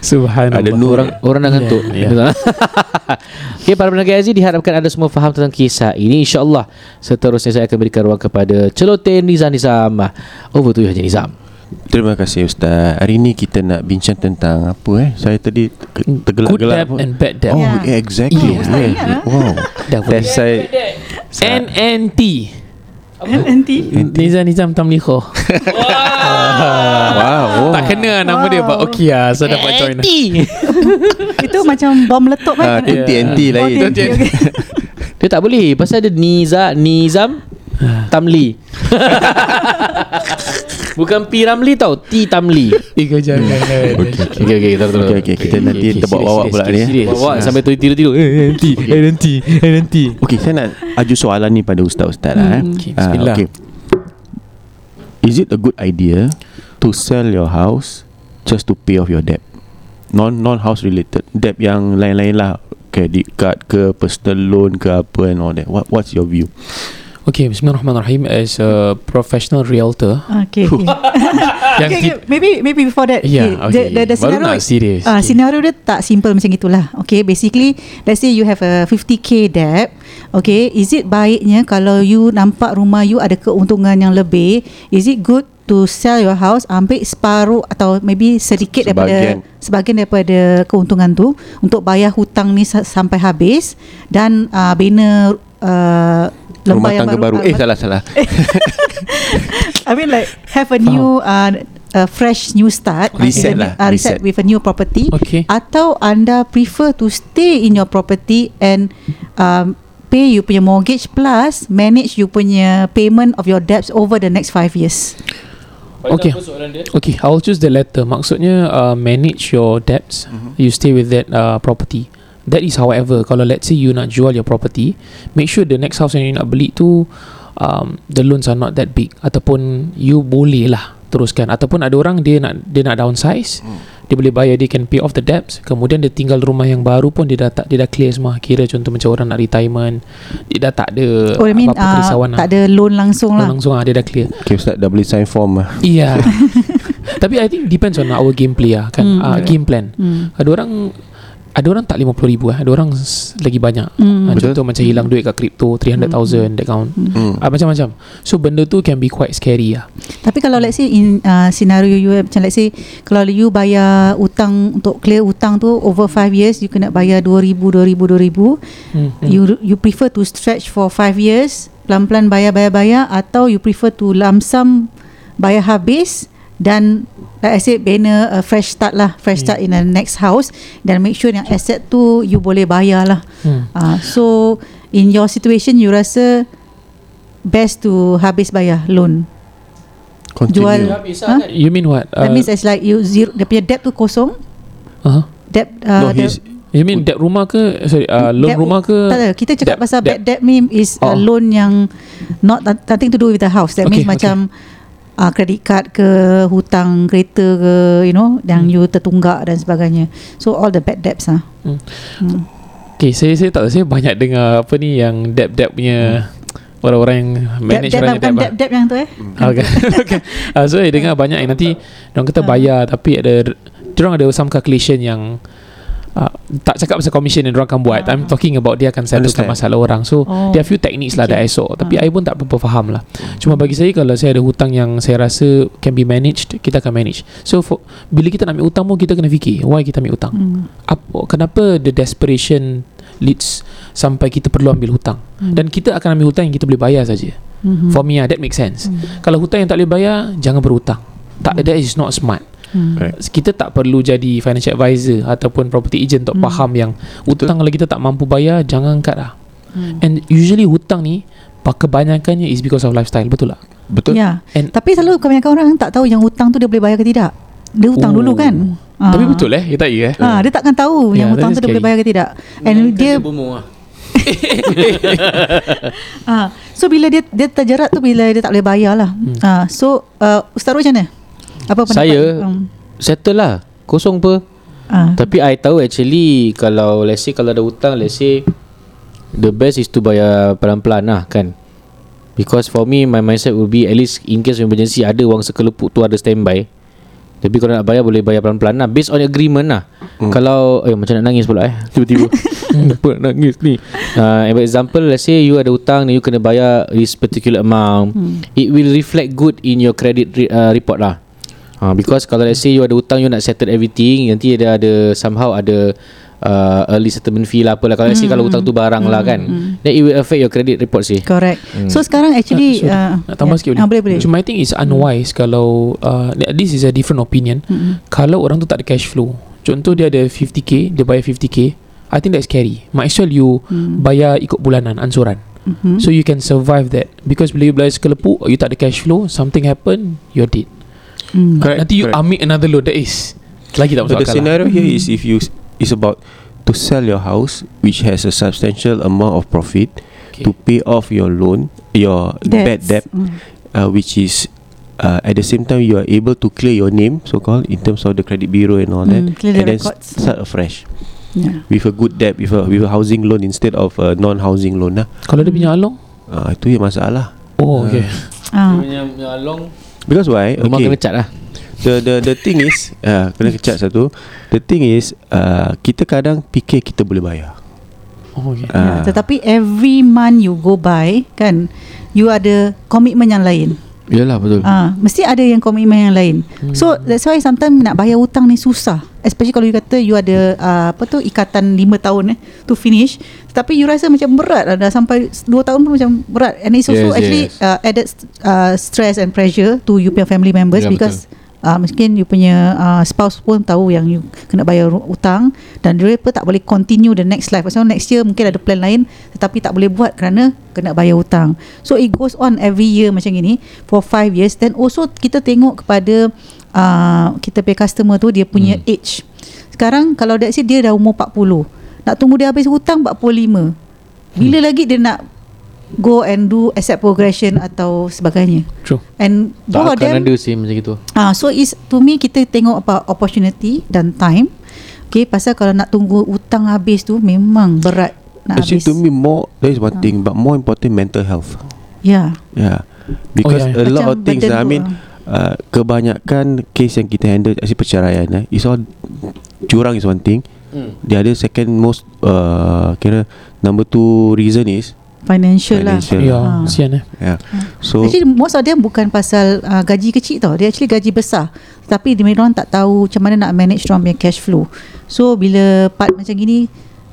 Subhanallah. Ada nur. Orang orang dah ngantuk. Ya, Yeah, (laughs) Okey, para pendengar Aziz diharapkan anda semua faham tentang kisah ini insya-Allah. Seterusnya saya akan berikan ruang kepada celoten Nizam Nizam. Over to you Haji Nizam. Terima kasih Ustaz Hari ini kita nak bincang tentang Apa eh Saya tadi Good Tergelak-gelak dab apa? and bad dab. Oh yeah, exactly Oh, Ustaz ingat, ah? Wow. That's saya NNT. Nanti Nizam Nizam Tamliho. (laughs) Wow oh. Tak kena nama dia But okay lah So dapat join lah. (laughs) Itu macam bom meletup Ah, kan TNT Oh, lain TNT, okay. (laughs) Dia tak boleh pasal ada Niza Nizam Tamli. Bukan P Ramli tau, T Tamli. Eh kau jangan Okey okey okay, kita terus. Okey, okey, kita nanti terbawa-bawa pula ni, eh. Bawa sampai tu tidur-tidur. Eh nanti, eh nanti, eh nanti. Okey, saya nak aju soalan ni pada ustaz-ustaz lah eh. Okey, Ah, bismillah. okey. Is it a good idea to sell your house just to pay off your debt? Non non house related debt yang lain-lain lah credit card ke personal loan ke apa and all that. What what's your view? Okay Bismillahirrahmanirrahim As a professional realtor Okay, okay. (laughs) Yang okay, okay. Maybe maybe before that Yeah, okay, okay. the, the, the Baru scenario nak serious. uh, Okay. Scenario dia tak simple macam itulah Okay basically Let's say you have a 50k debt Okay Is it baiknya Kalau you nampak rumah you Ada keuntungan yang lebih Is it good to sell your house Ambil separuh Atau maybe sedikit Sebahagian. daripada Sebagian daripada keuntungan tu Untuk bayar hutang ni sa- sampai habis Dan uh, bina uh, Rumah tangga baru. Eh uh, salah salah. (laughs) I mean like have a new uh, a fresh new start Reset with a- lah, uh, reset. reset. with a new property Okay. atau anda prefer to stay in your property and um, pay you punya mortgage plus manage you punya payment of your debts over the next 5 years Okay Okay I'll choose the latter Maksudnya uh, Manage your debts You stay with that uh, property That is however Kalau let's say you nak jual your property Make sure the next house yang you nak beli tu um, The loans are not that big Ataupun You boleh lah Teruskan Ataupun ada orang Dia nak dia nak downsize Dia boleh bayar Dia can pay off the debts Kemudian dia tinggal rumah yang baru pun Dia dah tak, dia dah clear semua Kira contoh macam orang nak retirement Dia dah tak ada oh I mean Apa-apa uh, kerisauan tak ada loan langsung lah lah Langsung lah Dia dah clear Okay ustaz dah boleh sign form lah. Iya. (laughs) Tapi I think depends on our gameplay lah kan. Hmm. Mm, uh, game plan. hmm. Ada orang ada orang tak 50 ribu eh. Ada orang lagi banyak. Hmm. Uh, Betul. contoh macam hilang duit kat kripto 300,000 that count. Hmm. Uh, macam-macam. So benda tu can be quite scary lah. Tapi kalau let's say in uh, scenario you macam let's say kalau you bayar utang untuk clear utang tu over 5 years you kena bayar 2000 2000 2000 Hmm. you you prefer to stretch for 5 years pelan-pelan bayar bayar bayar atau you prefer to lump sum bayar habis dan like I said bina a fresh start lah fresh start in the next house dan make sure yang asset tu you boleh bayar lah Hmm. uh, so in your situation you rasa best to habis bayar loan Continue. Jual. Huh? You mean what? that means it's like you zero dia punya debt tu kosong uh-huh. debt No, uh, the- he's You mean debt rumah ke? Sorry, uh, loan Debt- rumah ke? Tak ada. Kita cakap Debt- pasal bad debt. debt ni is a Oh. loan yang not nothing to do with the house. That means Okay, macam uh, credit card ke hutang kereta ke you know yang Hmm. you tertunggak dan sebagainya. So all the bad debts ah. Hmm. Hmm. Okay, saya saya tak tahu. Saya banyak dengar apa ni yang debt-debt punya orang-orang yang Debt, manage debt orang bukan debt. debt, debt yang tu eh. Okay. (laughs) okay. Uh, so saya dengar banyak yang nanti orang kata Ah. bayar tapi ada orang ada some calculation yang uh, tak cakap pasal commission yang orang akan buat. Ah. I'm talking about dia akan settlekan masalah orang. So Oh. there are few techniques lah that I saw tapi Ah. I pun tak berapa faham lah. Cuma bagi saya kalau saya ada hutang yang saya rasa can be managed, kita akan manage. So for, bila kita nak ambil hutang pun kita kena fikir why kita ambil hutang. Hmm. Apa kenapa the desperation leads sampai kita perlu ambil hutang. Hmm. Dan kita akan ambil hutang yang kita boleh bayar saja. Hmm. For me ah, that makes sense. Hmm. Kalau hutang yang tak boleh bayar Jangan berhutang Tak that is not smart Hmm. Right. Kita tak perlu jadi Financial advisor Ataupun property agent Untuk Hmm. faham yang Hutang kalau kita tak mampu bayar Jangan angkat lah Hmm. And usually hutang ni Kebanyakannya is because of lifestyle Betul tak? betul. Ya. And Tapi selalu kebanyakan orang tak tahu yang hutang tu dia boleh bayar ke tidak. Dia hutang Oh. dulu kan. Ah. Tapi betul eh, ya tak ya eh. Ah, dia takkan tahu Yeah, yang hutang tu dia boleh bayar ke tidak. And dia bomo lah. (laughs) ah, so bila dia dia terjerat tu bila dia tak boleh bayar lah. Hmm. Ah, so uh, Ustaz Rul macam mana? Apa pendapat? Saya Um, settle lah. Kosong apa? ah. Tapi I tahu actually kalau let's say kalau ada hutang let's say the best is to bayar pelan-pelan lah kan. Because for me my mindset will be at least in case of emergency ada wang sekelupuk tu ada standby. Tapi kalau nak bayar boleh bayar pelan-pelan lah based on agreement lah. Hmm. Kalau eh macam nak nangis pula eh (laughs) tiba-tiba. Kenapa nak nangis ni? Uh, example let's say you ada hutang dan you kena bayar this particular amount. Hmm. It will reflect good in your credit re- uh, report lah. Ha, because kalau let's say you ada hutang you nak settle everything nanti ada ada somehow ada uh, early settlement fee lah apalah kalau say kalau hutang tu barang lah kan then it will affect your credit report sih. Correct. Hmm. So sekarang actually sorry. uh, Nak tambah sikit Ah, boleh boleh. Cuma I think it's unwise kalau uh, this is a different opinion. Mm-mm. Kalau orang tu tak ada cash flow. Contoh dia ada 50k, dia bayar 50k. I think that's scary. Might as well you Hmm. bayar ikut bulanan ansuran. Mhm. So you can survive that because bila you bayar sekelepuk, you tak ada cash flow, something happen, you're dead. Hmm. Correct, Nanti you correct. ambil another loan. That is lagi tak So masuk the akal. lah. scenario here is if you is about to sell your house which has a substantial amount of profit Okay. to pay off your loan your bad Debts. debt Mm. uh, which is uh, at the same time you are able to clear your name so called in terms of the credit bureau and all that Mm, clear the and then s- records. start afresh Yeah. with a good debt with a with a housing loan instead of a non-housing loan lah Kalau dia punya along, uh, itu yang masalah oh okay. Ah. Punya punya long because why rumah okay kena cat lah. the the the thing is uh, (laughs) kena kecat satu the thing is uh, kita kadang fikir kita boleh bayar Oh okay. Ya, Ah. tetapi every month you go by kan you ada komitmen yang lain. Yalah betul. Ah, mesti ada yang komitmen yang lain. Hmm. So that's why sometimes nak bayar hutang ni susah. Especially kalau you kata you ada uh, apa tu ikatan 5 tahun eh to finish. Tapi you rasa macam berat lah dah sampai 2 tahun pun macam berat. And it's also Yes, actually yes. uh, added uh, stress and pressure to you punya family members Ya, because uh, mungkin you punya uh, spouse pun tahu yang you kena bayar hutang dan dia pun tak boleh continue the next life. So next year mungkin ada plan lain tetapi tak boleh buat kerana kena bayar hutang. So it goes on every year macam ini for 5 years then also kita tengok kepada uh, kita pay customer tu dia punya Hmm. age. Sekarang kalau let's say dia dah umur 40, nak tunggu dia habis hutang 45. Bila lagi dia nak go and do asset progression atau sebagainya. True. And Tak both of akan them ada sih macam gitu. Ah, so is to me kita tengok apa opportunity dan time. Okay, pasal kalau nak tunggu hutang habis tu memang berat nak actually habis. to me more there is one Ah. thing but more important mental health Ya. Yeah. Because yeah, a yeah. lot Macam of things I mean uh, kebanyakan case yang kita handle actually perceraian eh, is all curang is one thing. Hmm. The other second most uh, kira number two reason is Financial, Financial. Ya, Ah. kesian eh. yeah. So Actually most of them bukan pasal uh, gaji kecil tau. Dia actually gaji besar. Tapi dia orang tak tahu macam mana nak manage dia punya cash flow. So bila part macam gini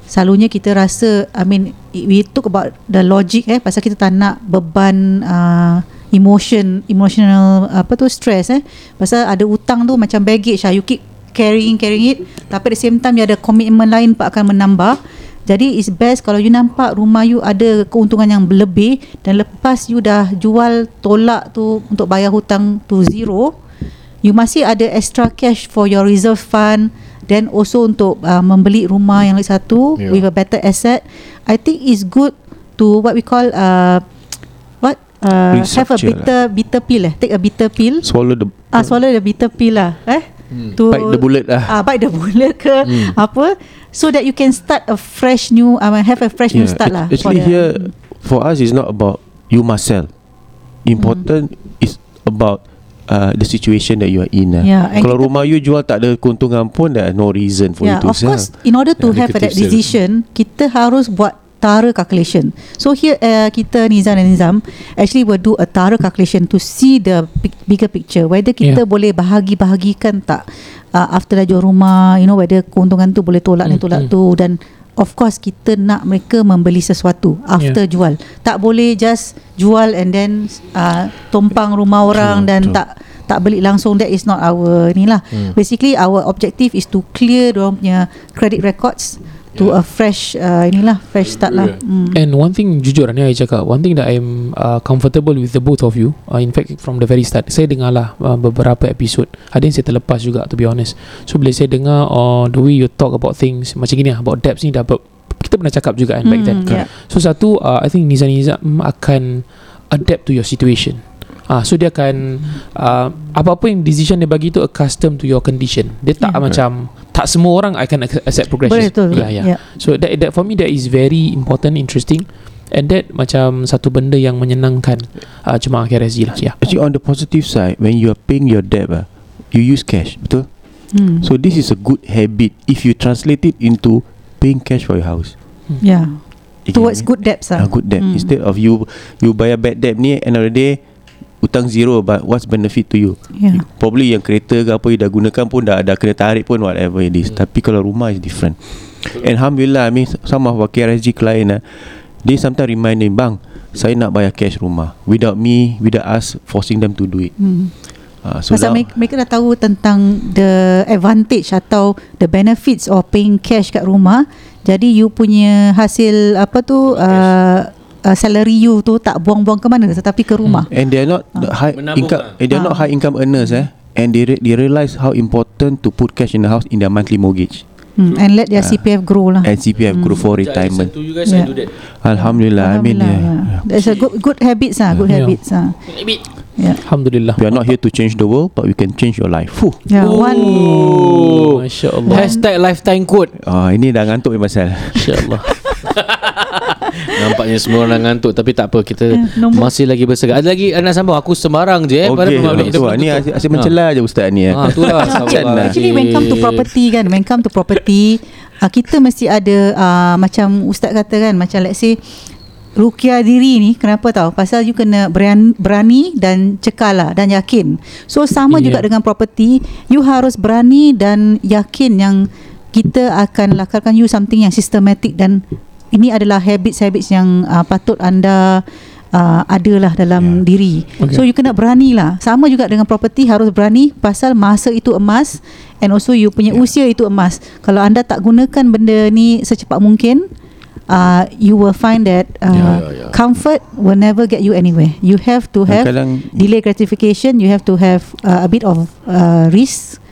selalunya kita rasa I mean we talk about the logic eh pasal kita tak nak beban uh, emotion emotional apa tu stress eh pasal ada hutang tu macam baggage lah you keep carrying carrying it tapi at the same time you ada komitmen lain pun akan menambah jadi it's best kalau you nampak rumah you ada keuntungan yang berlebih dan lepas you dah jual tolak tu untuk bayar hutang to zero you masih ada extra cash for your reserve fund then also untuk uh, membeli rumah yang lagi satu Yeah. with a better asset. I think it's good to what we call uh, what uh, have a Restructure bitter bitter pill eh. Take a bitter pill. Swallow the ah swallow the bitter pill lah eh Hmm. to bite the bullet lah. ah bite the bullet ke Hmm. apa so that you can start a fresh new uh, have a fresh new start lah act- for Actually the- here for us is not about you must sell. Important is about uh, the situation that you are in. lah. Yeah, Kalau rumah you jual tak ada keuntungan pun there no reason for yeah, you to of sell. course in order to Yeah, have that decision kita harus buat tara calculation so here uh, kita Nizam dan Nizam actually will do a tara calculation to see the big, bigger picture whether kita Yeah. boleh bahagi-bahagikan tak uh, after dah jual rumah you know whether keuntungan tu boleh tolak ni Hmm, tolak hmm. tu dan of course kita nak mereka membeli sesuatu after jual tak boleh just jual and then uh, tumpang rumah orang True, dan true. tak tak beli langsung that is not our ni lah Hmm. basically our objective is to clear dia punya credit records to a fresh uh, inilah fresh start lah. Mm. And one thing jujur ni saya cakap One thing that I'm uh, comfortable with the both of you uh, In fact from the very start Saya dengar lah uh, beberapa episod Ada yang saya terlepas juga to be honest. So bila saya dengar uh, The way you talk about things Macam gini lah About depths ni dah ber- Kita pernah cakap juga kan back then. Mm, yeah. So satu uh, I think Nizam Nizam akan Adapt to your situation Ah, so dia akan uh, apa-apa yang decision dia bagi tu accustomed to your condition. Dia tak Yeah. macam tak semua orang I can ac- accept progression. Betul. Yeah, yeah. Yeah. So that, that for me that is very important, interesting, and that macam satu benda yang menyenangkan uh, jemaah KRSG lah. Yeah. Actually on the positive side When you are paying your debt ah, You use cash Betul Mm. So this is a good habit If you translate it into Paying cash for your house yeah. Towards good debts Ah, lah. good debt Mm. Instead of you You bayar bad debt ni End of the day Utang zero But what's benefit to you? Yeah. Probably yang kereta ke apa You dah gunakan pun Dah, dah kena tarik pun Whatever it is. Tapi kalau rumah is different. And Alhamdulillah I mean Some of our KRSG client ah, They sometimes remind me Bang Saya nak bayar cash rumah. Without me Without us Forcing them to do it. Mm. uh, So Pasal now- mereka, mereka dah tahu tentang the advantage atau the benefits of paying cash kat rumah. Jadi you punya hasil apa tu uh, uh, salary you tu tak buang-buang ke mana tetapi ke rumah. And they are not the high Menabung income. lah. Eh, they are not Ah. high income earners eh. And they re- they realize how important to put cash in the house in their monthly mortgage Hmm. And let their Ah. CPF grow lah. and CPF grow for retirement. To you guys Yeah. I do that. Alhamdulillah. I mean, Alhamdulillah, yeah. yeah. That's a good good habits ah, good Yeah. habits ah. Yeah. Alhamdulillah. We are not here to change the world, but we can change your life. Fuh. Yeah, one Oh, Masya Allah. Hashtag lifetime quote. Ah, ini dah ngantuk ni pasal. Masya Allah. (laughs) (laughs) Nampaknya semua orang ngantuk tapi tak apa kita Eh, masih lagi bersegar. Ada lagi anak sambung aku sembarang je eh pada Tu ni asyik, asyik mencela je ustaz ni. eh. Ha tu lah. (laughs) Macam lah. Actually when come to property kan When come to property uh, Kita mesti ada uh, Macam Ustaz kata kan Macam let's say Rukia diri ni Kenapa tahu Pasal you kena berani, berani Dan cekal lah Dan yakin So sama Yeah. juga dengan property You harus berani Dan yakin yang Kita akan lakarkan you Something yang systematic Dan ini adalah habits-habits yang uh, Patut anda uh, Adalah dalam Yeah. diri Okay. So you kena berani lah Sama juga dengan property Harus berani Pasal masa itu emas And also you punya Yeah. usia itu emas Kalau anda tak gunakan benda ni Secepat mungkin uh, You will find that uh, Ya, ya, ya. Comfort will never get you anywhere You have to have Kadang Delay gratification You have to have uh, A bit of uh, Risk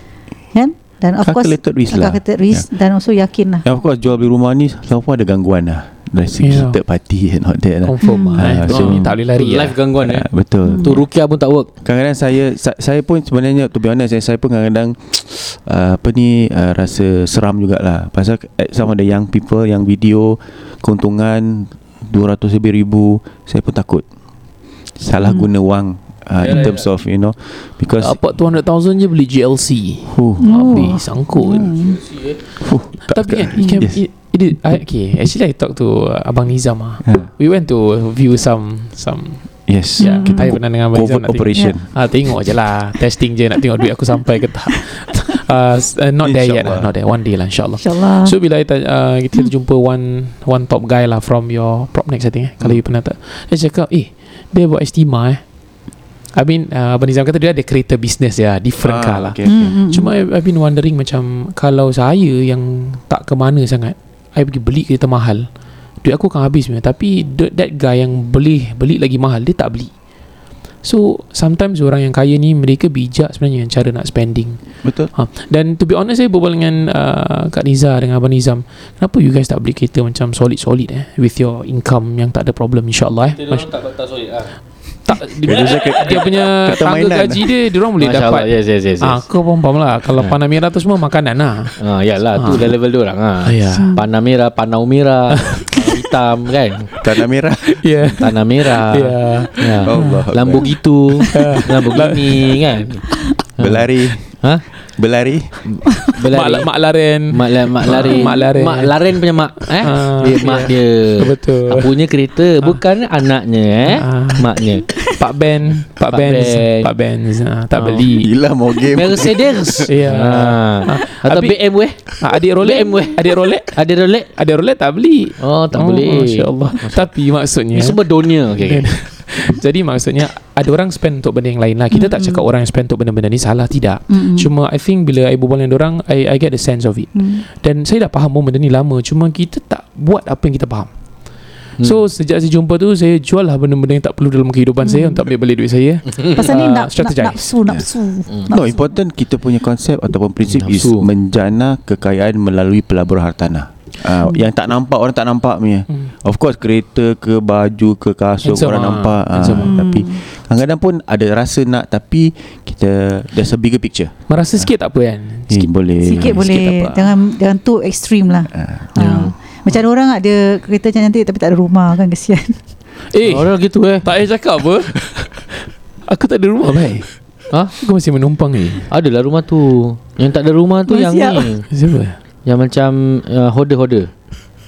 Kan Dan of course Calculated risk lah. Calculated risk Dan also yakin lah And of course jual beli rumah ni Selalu pun ada gangguan lah Dari segi Yeah. third party and all that lah Confirm Hmm. lah. Eh. Ah, So, so- tak boleh lari Live lah. gangguan eh. Ah, Betul Tu Rukia pun tak work. Kadang-kadang saya sa- saya pun sebenarnya to be honest saya, saya pun kadang-kadang uh, (tsk) apa ni uh, rasa seram jugalah pasal eh, some of the young people yang video keuntungan 200 lebih ribu saya pun takut salah Hmm. guna wang uh, in Yalah, terms of you know because Dapat 200,000 je beli GLC. huh, Habis sangkut. Hmm. huh, Tapi kan it can, yes. it, it, did- I, okay, actually I talked to uh, Abang Nizam ah. Ha, We went to view some some yes yeah, Hmm. kita I pernah dengan Abang Nizam covert nak tengok. operation Ah tengok je lah Testing je nak tengok duit aku sampai ke tak (laughs) uh, uh, Not there yet lah. Not there One day lah insyaAllah InsyaAllah So bila I tanya, uh, kita jumpa one one top guy lah from your prop next I think eh, kalau you pernah tak. Dia cakap, "Eh, dia buat estima eh." I mean, uh, Abang Nizam kata dia ada kereta business ya, different Ah, car lah. okay, okay. Hmm, hmm, Cuma I, I've been wondering macam kalau saya yang tak ke mana sangat, I pergi beli kereta mahal, duit aku akan habis sebenarnya. Tapi that guy yang beli beli lagi mahal, dia tak beli. So sometimes orang yang kaya ni mereka bijak sebenarnya cara nak spending. betul Ha. Dan to be honest saya berbual dengan uh, Kak Niza dengan Abang Nizam Kenapa you guys tak beli kereta macam solid-solid eh With your income yang tak ada problem insyaAllah eh Mas- tak tak solid ah. Tak, dia, Dia cakap- dia punya tangga mainan. gaji dia Dia orang boleh dapat Yes yes yes. Ah, kau faham faham lah Kalau Panamera tu semua makanan lah Ah yalah tu Ah. dah level dia orang ah. Ya Panah merah, panau merah, (laughs) hitam kan. tanah merah Ya Tanah merah. Ya Ya. Allah Lambo gitu. (laughs) Lamborghini kan. berlari Ha? Berlari Mak, Berlari. mak laren Mak, la, mak lari Mak laren. Mak laren punya mak eh? Ah, dia, Mak dia Betul. Punya kereta Bukan anaknya eh? Ah. Maknya Pak Ben Pak Pak Benz Ben. Pak Benz ah, Tak Ah. beli gila mau game Mercedes Ya. ah. Atau Habis- BMW ah, Adik Rolex BMW. Adik Rolex Ada Rolex Adik Rolex tak beli Oh tak boleh Masya Allah Tapi maksudnya Ini semua dunia okay, okay. Jadi maksudnya ada orang spend untuk benda yang lain lah. Kita tak cakap orang yang spend untuk benda-benda ni salah tidak. Mm-mm. Cuma I think bila I berbual dengan orang, I, I get the sense of it. Mm. Dan saya dah faham pun benda ni lama. Cuma kita tak buat apa yang kita faham. Hmm. So sejak saya jumpa tu Saya jual lah benda-benda yang tak perlu dalam kehidupan saya Untuk ambil balik duit saya (laughs) Pasal ni Uh, nak, nak nafsu, nafsu. Hmm. No, important kita punya konsep ataupun prinsip is Nafsu. menjana kekayaan melalui pelaburan hartanah. Uh, Hmm. yang tak nampak orang tak nampak punya. Of course kereta ke baju ke kasut Handsome orang ah. nampak uh, Handsome. tapi kadang-kadang pun ada rasa nak tapi kita there's a bigger picture. Merasa sikit tak apa kan Eh, boleh. Sikit boleh tak apa. Jangan jangan too extreme lah Ah. ha. Macam ada orang ada kereta cantik tapi tak ada rumah kan kesian (laughs) Eh Orang gitu eh tak payah cakap apa (laughs) Aku tak ada rumah baik Ha? Aku masih menumpang ni Adalah rumah tu Yang tak ada rumah tu Masih Yang siap. ni Siapa Yang macam uh,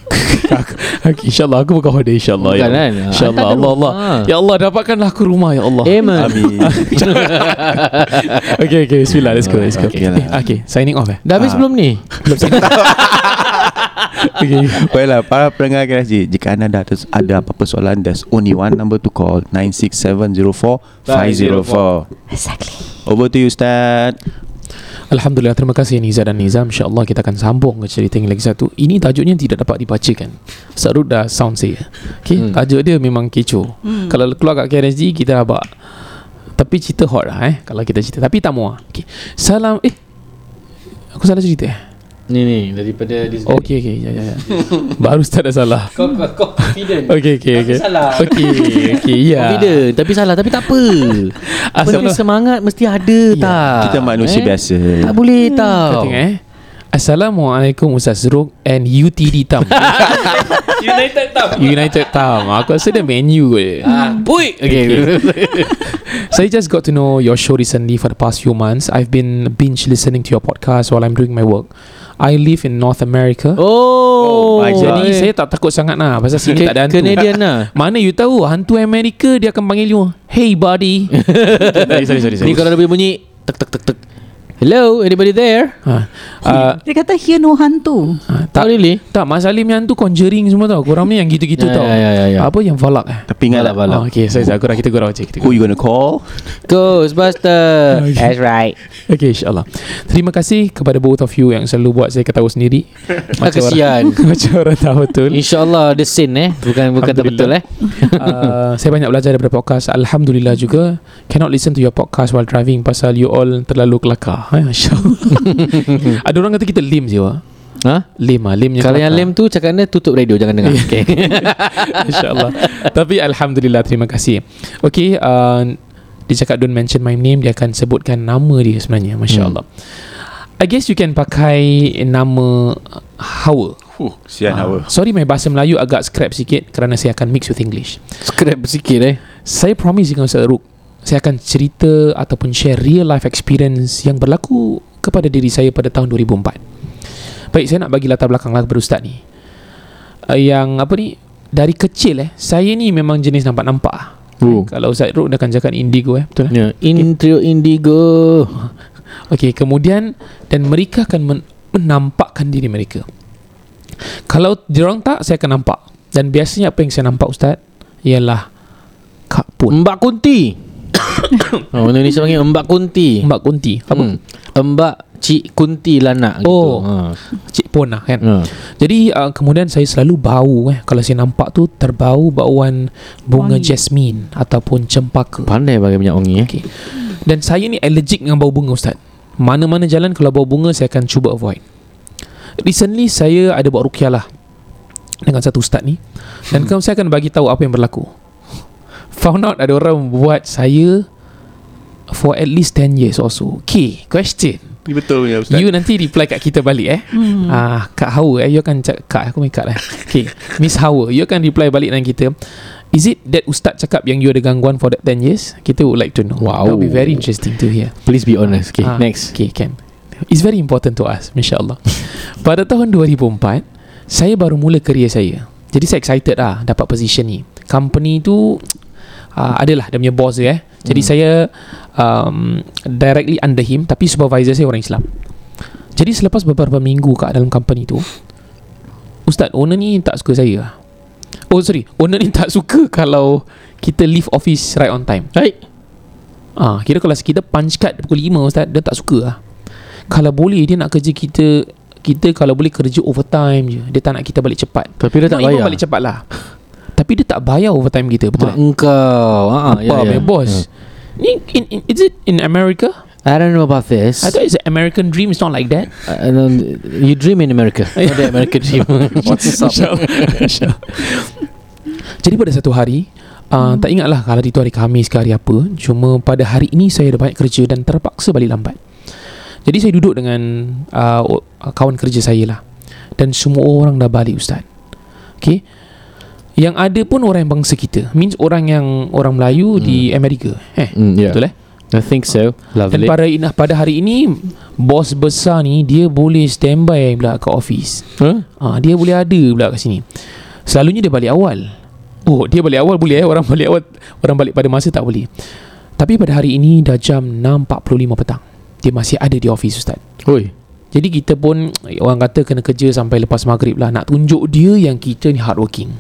(laughs) okay, InsyaAllah aku bukan hoda InsyaAllah Bukan ya. kan? InsyaAllah Ah, ada Allah Allah rumah. Ya Allah dapatkanlah aku rumah Ya Allah Amen Amin. (laughs) Okay okay Bismillah let's go Let's go Okay okay, lah. okay signing off eh Dah habis Ah. belum ni? (laughs) Okay Baiklah para pendengar KSG Jika anda dah terus ada apa-apa soalan There's only one number to call 96704-504 Exactly Over to you Ustaz Alhamdulillah terima kasih Niza dan Nizam InsyaAllah kita akan sambung ke cerita yang lagi satu Ini tajuknya tidak dapat dibacakan Sarut dah sound saya Okay Hmm. hmm. Tajuk dia memang kecoh hmm. Kalau keluar kat KRSG kita abak Tapi cerita hot lah eh Kalau kita cerita Tapi tak muah okay. Salam Eh Aku salah cerita eh Ni ni Daripada this Oh, okay okay ya, ya, ya. (laughs) Baru start dah salah. (laughs) Kau, kau, kau confident. (laughs) Okay okay okay. salah. Okay okay ya. Confident Tapi salah Tapi tak apa Asal Benda semangat Mesti ada tak? Kita manusia eh? biasa. Tak boleh Kau tau. tengok eh? Assalamualaikum Ustaz Zuruk And UTD Tam. United tau United Tam. Aku rasa dia menu je Ah, Pui Okay, So I just got to know your show recently for the past few months. I've been binge listening to your podcast while I'm doing my work. I live in North America. Oh, Oh, jadi eh. saya tak takut sangat lah Pasal sini tak ada hantu. Canadian lah. (laughs) Mana you tahu Hantu Amerika Dia akan panggil you Hey buddy. (laughs) Sorry, sorry, sorry, Ni kalau ada bunyi Tek tek tek tek Hello anybody there ha. uh, Dia kata here no hantu ha, Tak tak, really tak Mas Alim yang tu Conjuring semua tau Korang ni yang gitu-gitu Ya, tau ya, ya, ya. Apa yang falak eh Tapi ingat Balak, balak. Oh, okay, sorry, sorry, aku dah kita gurau je. Kita Who gurau. you gonna call Ghostbuster (laughs) Okay. That's right Okay, insyaAllah. Terima kasih kepada both of you yang selalu buat saya ketawa sendiri. (laughs) Ah, kesian. Orang, (laughs) macam orang tahu betul. InsyaAllah the same eh Bukan bukan tak betul eh uh, saya banyak belajar daripada podcast. Alhamdulillah juga. Cannot listen to your podcast while driving pasal you all terlalu kelakar. Ha, InsyaAllah. (laughs) Ada orang kata kita je. Wah. Ha? Lame lah. Lame Kalau yang lame tu Cakap anda tutup radio Jangan dengar (laughs) Okay (laughs) InsyaAllah Tapi Alhamdulillah Terima kasih Okay uh, Dia cakap don't mention my name Dia akan sebutkan nama dia sebenarnya Masya Allah I guess you can pakai Nama Hawa Huh, sian Ah, hawa Sorry my bahasa Melayu agak scrap sikit Kerana saya akan mix with English Scrap sikit eh Saya promise dengan Ustaz Ruk Saya akan cerita Ataupun share real life experience Yang berlaku Kepada diri saya pada tahun 2004 Baik saya nak bagi latar belakang lah kepada Ustaz ni uh, Yang apa ni Dari kecil eh Saya ni memang jenis nampak-nampak. Oh. Kalau Ustaz Ruk dia akan cakap indigo eh Betul eh? Ya, Intrio Indigo Okey, kemudian dan mereka akan men- menampakkan diri mereka. Kalau diorang tak, saya akan nampak. Dan biasanya apa yang saya nampak Ustaz ialah Kak Pun, Mbak Kunti (laughs) oh, Orang Indonesia panggil Mbak Kunti Mbak Kunti. Apa? hmm. Mbak Cik Kunti Lanak gitu. Oh. ha. Cik Pun lah kan. Ha. Jadi uh, kemudian saya selalu bau eh kalau saya nampak tu terbau bauan bunga Wangi. jasmine ataupun cempaka. Pandai pakai minyak wangi eh Okey. Dan saya ni allergic dengan bau bunga Ustaz. Mana-mana jalan kalau bau bunga saya akan cuba avoid. Recently saya ada buat rukyah lah dengan satu ustaz ni dan hmm. saya akan bagi tahu apa yang berlaku. Found out ada orang buat saya for at least 10 years or so. Okay, question. Ni betul punya Ustaz You nanti reply kat kita balik eh. Hmm. Ah, Kak Hawa eh, you akan cakap Kak aku main Kak lah. Okay, Miss Hawa, you akan reply balik dengan kita. Is it that ustaz cakap yang you ada gangguan for that 10 years? Kita would like to know. Wow. That would be very interesting to hear. Please be honest Okay Ah, next Okay, can. It's very important to us, insyaAllah. Pada tahun 2004, saya baru mula kerja saya. Jadi saya excited lah dapat position ni. Company tu uh, adalah dia punya boss dia eh. Jadi Hmm. saya um, directly under him tapi supervisor saya orang Islam. Jadi selepas beberapa minggu kat dalam company tu, Ustaz, owner ni tak suka saya. Oh sorry, owner ni tak suka (laughs) kalau kita leave office right on time. Right Ah, kira kalau kita punch card pukul 5 ustaz, dia tak suka lah. Kalau boleh dia nak kerja kita kita kalau boleh kerja overtime je. Dia tak nak kita balik cepat. Tapi dia tak bayar balik cepat lah. Tapi dia tak bayar overtime kita, betul Mak tak? engkau ah, Ya, ya. bos. Ni in, in, is it in America? I don't know about this. I thought it's an American dream. It's not like that. I don't- You dream in America. (laughs) Not the American dream. (laughs) What's up? (laughs) Jadi pada satu hari uh, Tak ingatlah kalau itu hari Khamis ke hari apa Cuma pada hari ini saya ada banyak kerja Dan terpaksa balik lambat. Jadi saya duduk dengan uh, Kawan kerja saya lah. Dan semua orang dah balik Ustaz. Okay Yang ada pun orang bangsa kita Means orang yang Orang Melayu di Amerika Eh mm, yeah. betul eh I think so Dan Lovely pada, inah, pada hari ini Bos besar ni Dia boleh standby pula ke office huh? Ah, dia boleh ada pula kat sini. Selalunya dia balik awal. Oh, dia balik awal boleh eh. Orang balik awal, orang balik pada masa tak boleh. Tapi pada hari ini dah jam 6.45 petang. Dia masih ada di office Ustaz. Oi Jadi kita pun orang kata kena kerja sampai lepas maghrib lah. Nak tunjuk dia yang kita ni hardworking.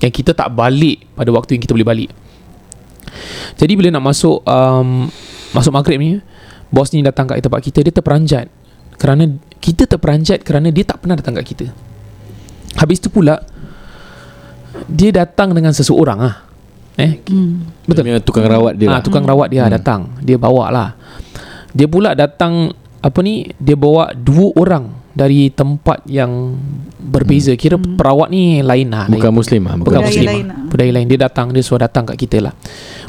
Yang kita tak balik pada waktu yang kita boleh balik. Jadi bila nak masuk um, masuk maghrib ni, bos ni datang kat tempat kita, dia terperanjat. Kerana kita terperanjat kerana dia tak pernah datang kat kita. Habis tu pula dia datang dengan seseorang ah. Eh, Hmm. Betul. Dia tukang rawat dia Ah, lah. tukang rawat dia Hmm. datang. Dia bawa lah. Dia pula datang apa ni? Dia bawa dua orang dari tempat yang berbeza. Kira perawat ni lain lah. Bukan lain. Muslim lah Bukan Budaya Muslim lain lah. lah. Budaya lain. Dia datang, dia suruh datang kat kita lah.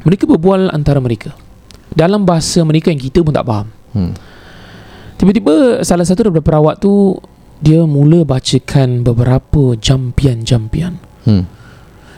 Mereka berbual antara mereka. Dalam bahasa mereka yang kita pun tak faham. hmm. Tiba-tiba salah satu daripada perawat tu dia mula bacakan beberapa jampian-jampian. Hmm.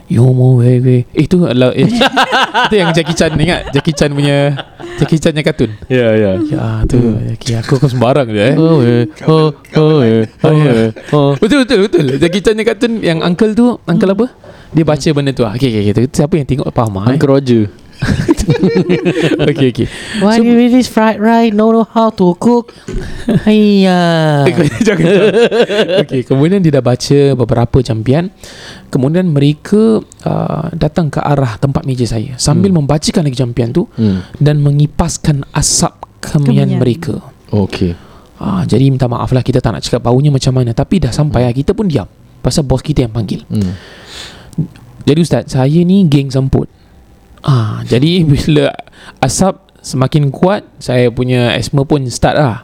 Yomo wewe. Eh, itu adalah eh, (laughs) itu yang Jackie Chan ingat Jackie Chan punya Jackie Chan yang kartun. Ya ya Ya tu Jackie aku kau sembarang je eh. Oh eh Oh Oh eh Oh eh Oh Betul betul betul. Jackie Chan yang kartun yang uncle tu, uncle apa? Dia baca benda tu ah. Okey okey okey. Siapa yang tengok faham ah. Eh? Uncle Roger (laughs) Okey okey. Why So- you eat this fried rice? No know how to cook. Hiya. (laughs) Jangan jangan. Okey, kemudian dia dah baca beberapa jampian. Kemudian mereka uh, datang ke arah tempat meja saya sambil Hmm. membacakan lagi jampian tu Hmm. dan mengipaskan asap kemian Kemian. mereka. Okay. Ah, jadi minta maaf lah kita tak nak cakap baunya macam mana Tapi dah sampai lah Kita pun diam Pasal bos kita yang panggil Hmm. Jadi Ustaz Saya ni geng semput ah, Jadi bila asap semakin kuat Saya punya asma pun start lah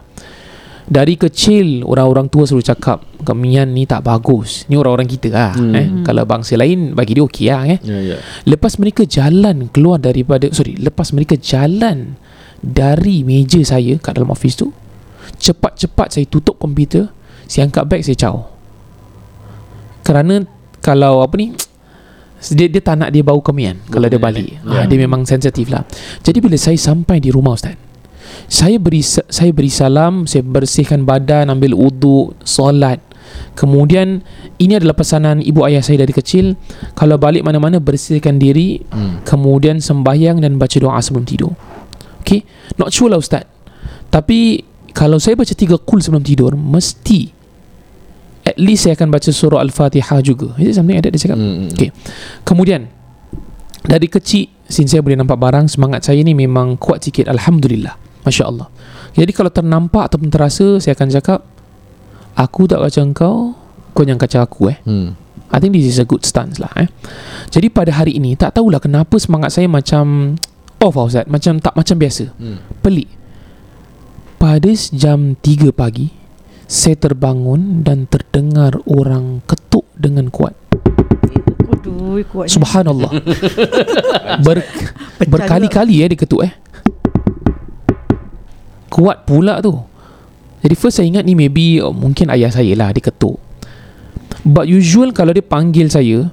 Dari kecil Orang-orang tua selalu cakap Kemian ni tak bagus Ni orang-orang kita lah Hmm. eh? Kalau bangsa lain Bagi dia okey lah eh? Ya ya. Lepas mereka jalan Keluar daripada Sorry Lepas mereka jalan Dari meja saya Kat dalam office tu Cepat-cepat saya tutup komputer Saya angkat beg Saya caw Kerana Kalau apa ni dia, dia tak nak dia bau kemian Kalau dia balik Ya. ha, Dia memang sensitif lah Jadi bila saya sampai di rumah Ustaz saya beri saya beri salam, saya bersihkan badan, ambil uduk, solat. Kemudian ini adalah pesanan ibu ayah saya dari kecil, kalau balik mana-mana bersihkan diri, Hmm. kemudian sembahyang dan baca doa sebelum tidur. Okay, not sure lah ustaz. Tapi kalau saya baca tiga kul sebelum tidur, mesti at least saya akan baca surah Al-Fatihah juga. Is it something like that dia cakap? Hmm. Okay. Kemudian dari kecil since saya boleh nampak barang semangat saya ni memang kuat sikit alhamdulillah. Masya-Allah. Jadi kalau ternampak ataupun terasa saya akan cakap aku tak kacau kau, kau yang kacau aku eh. Hmm. I think this is a good stance lah eh. Jadi pada hari ini tak tahulah kenapa semangat saya macam off lah Ustaz, macam tak macam biasa. Hmm. Pelik. Pada jam 3 pagi saya terbangun dan terdengar orang ketuk dengan kuat. Aduh, kuatnya. Subhanallah. (laughs) Ber, berkali-kali eh dia ketuk eh. Kuat pula tu. Jadi first saya ingat ni maybe oh, mungkin ayah saya lah dia ketuk. But usual kalau dia panggil saya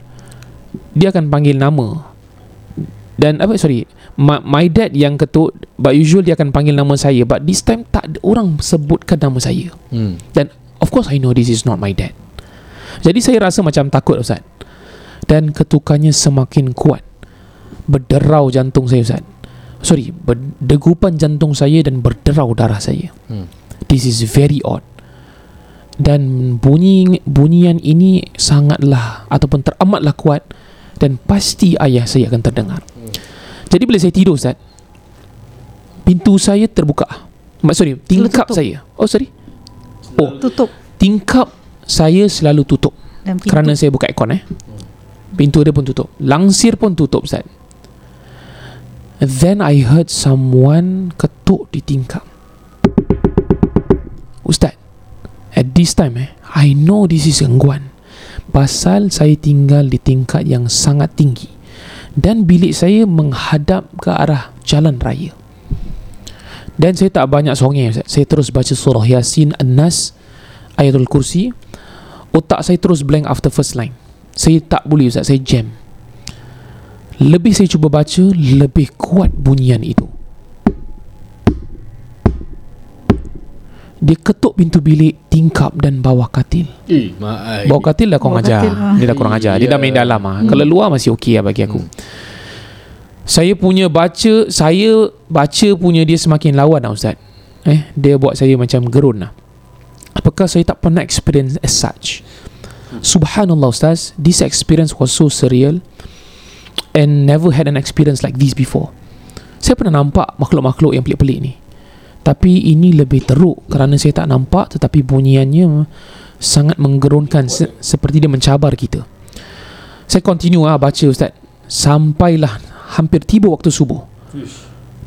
dia akan panggil nama. Dan apa sorry my, my dad yang ketuk but usual dia akan panggil nama saya but this time tak ada orang sebutkan nama saya. Hmm. Dan of course I know this is not my dad. Jadi saya rasa macam takut Ustaz. Dan ketukannya semakin kuat. Berderau jantung saya Ustaz. Sorry, berdegupan jantung saya dan berderau darah saya. Hmm. This is very odd. Dan bunyi bunyian ini sangatlah ataupun teramatlah kuat dan pasti ayah saya akan terdengar. Jadi bila saya tidur Ustaz, Pintu saya terbuka. Mak sorry Tingkap saya. Oh sorry. Oh Tutup. tingkap saya selalu tutup. Dan pintu. Kerana saya buka aircon eh. Pintu dia pun tutup. Langsir pun tutup Ustaz. Then I heard someone ketuk di tingkap. Ustaz At this time eh I know this is gangguan. Pasal saya tinggal di tingkat yang sangat tinggi Dan bilik saya menghadap ke arah jalan raya. Dan saya tak banyak Ustaz. Saya terus baca surah Yasin An-Nas Ayatul Kursi. Otak saya terus blank after first line. Saya tak boleh Ustaz. Saya jam. Lebih saya cuba baca Lebih kuat bunyian itu Dia ketuk pintu bilik Tingkap dan bawah katil. Eh, maai. Bawah katil dah kurang Bawah ajar. katil, ah. Dia dah kurang ajar. Dia dah main dalam ah. Kalau luar masih okey lah bagi aku. Saya punya baca Saya baca punya dia semakin lawan lah Ustaz. Eh Dia buat saya macam gerun lah. Apakah saya tak pernah experience as such? Subhanallah Ustaz. This experience was so surreal And never had an experience like this before. Saya pernah nampak makhluk-makhluk yang pelik-pelik ni Tapi ini lebih teruk Kerana saya tak nampak Tetapi bunyiannya Sangat menggerunkan se- Seperti dia mencabar kita. Saya continue lah baca Ustaz. Sampailah Hampir tiba waktu subuh.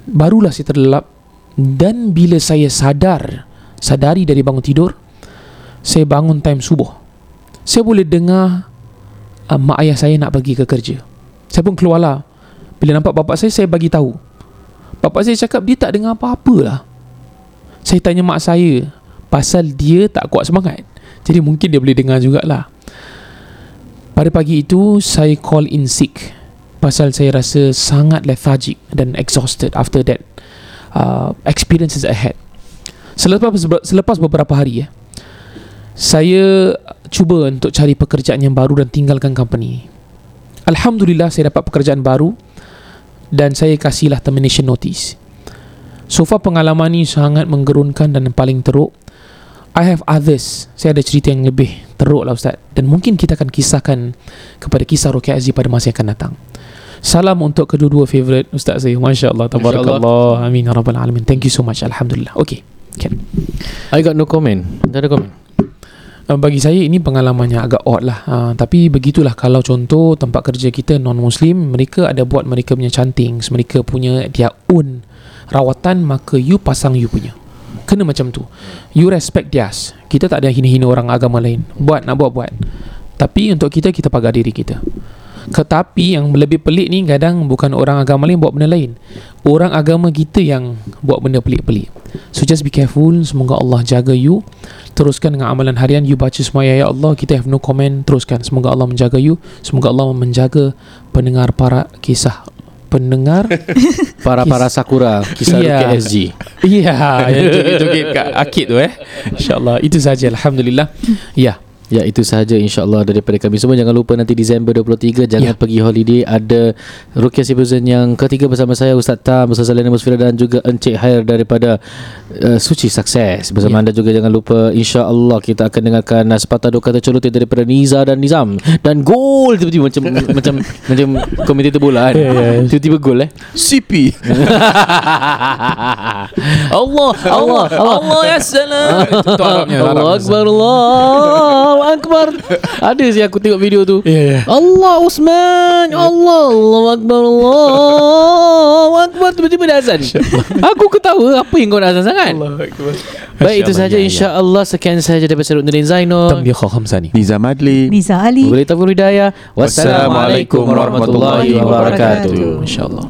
Barulah saya terlelap Dan bila saya sadar Sadari dari bangun tidur Saya bangun time subuh. Saya boleh dengar uh, Mak ayah saya nak pergi ke kerja. Saya pun keluar lah Bila nampak bapak saya Saya bagi tahu. Bapak saya cakap Dia tak dengar apa-apa lah Saya tanya mak saya Pasal dia tak kuat semangat Jadi mungkin dia boleh dengar jugalah Pada pagi itu Saya call in sick Pasal saya rasa sangat lethargic Dan exhausted after that uh, Experiences ahead Selepas selepas beberapa hari ya, saya cuba untuk cari pekerjaan yang baru dan tinggalkan company. Alhamdulillah saya dapat pekerjaan baru dan saya kasihlah termination notice. So far pengalaman ni sangat menggerunkan dan paling teruk. I have others. Saya ada cerita yang lebih teruk lah Ustaz. Dan mungkin kita akan kisahkan kepada kisah Rukia Aziz pada masa yang akan datang. Salam untuk kedua-dua favourite Ustaz saya. Masya Allah. Tabarakallah. Amin. Ya Rabbal Alamin. Thank you so much. Alhamdulillah. Okay. Can. I got no comment. Tak ada comment. Uh, bagi saya ini pengalamannya agak odd lah. Uh, Tapi begitulah kalau contoh tempat kerja kita non-Muslim Mereka ada buat mereka punya canting Mereka punya their own rawatan Maka you pasang you punya. Kena macam tu. You respect theirs. Kita tak ada hina-hina orang agama lain. Buat nak buat buat. Tapi untuk kita kita pagar diri kita Tetapi yang lebih pelik ni Kadang bukan orang agama lain buat benda lain. Orang agama kita yang buat benda pelik-pelik. So just be careful. Semoga Allah jaga you. Teruskan dengan amalan harian. You baca semua ayat Allah. Kita have no comment. Teruskan. Semoga Allah menjaga you. Semoga Allah menjaga Pendengar para kisah. Pendengar? (laughs) Para-para Sakura. Kisah Iya. Rukia SG (laughs) Ya Yang joget-joget kat (laughs) akid tu eh. InsyaAllah. Itu saja. Alhamdulillah. Ya Ya itu sahaja insyaAllah daripada kami semua. Jangan lupa nanti Disember 23 Jangan Ya. pergi holiday. Ada Rukia Citizen yang ketiga bersama saya Ustaz Tam Ustaz Salina Musfira Dan juga Encik Hair daripada uh, Suci Sukses Bersama Ya. anda juga jangan lupa InsyaAllah kita akan dengarkan uh, Sepatah dua kata celutin daripada Niza dan Nizam. Dan gol Tiba-tiba macam (laughs) Macam Macam komentator bola kan. Ya, ya, ya. Tiba-tiba gol eh. CP (laughs) Allah Allah Allah ya salam. (laughs) Itu Arabnya, Arab. Allah Akbar Allah Akbar. Ada sih aku tengok video tu. Ya ya. Allah Usman. Allah Allah Akbar Allah Akbar. Tiba-tiba dah azan. Aku ketawa. Apa yang kau nak azan sangat? Baik itu sahaja. InsyaAllah Sekian sahaja daripada Sarut Nurdin Zainal Tambih Khamsani Niza Madli. Niza Ali. Wassalamualaikum warahmatullahi wabarakatuh. InsyaAllah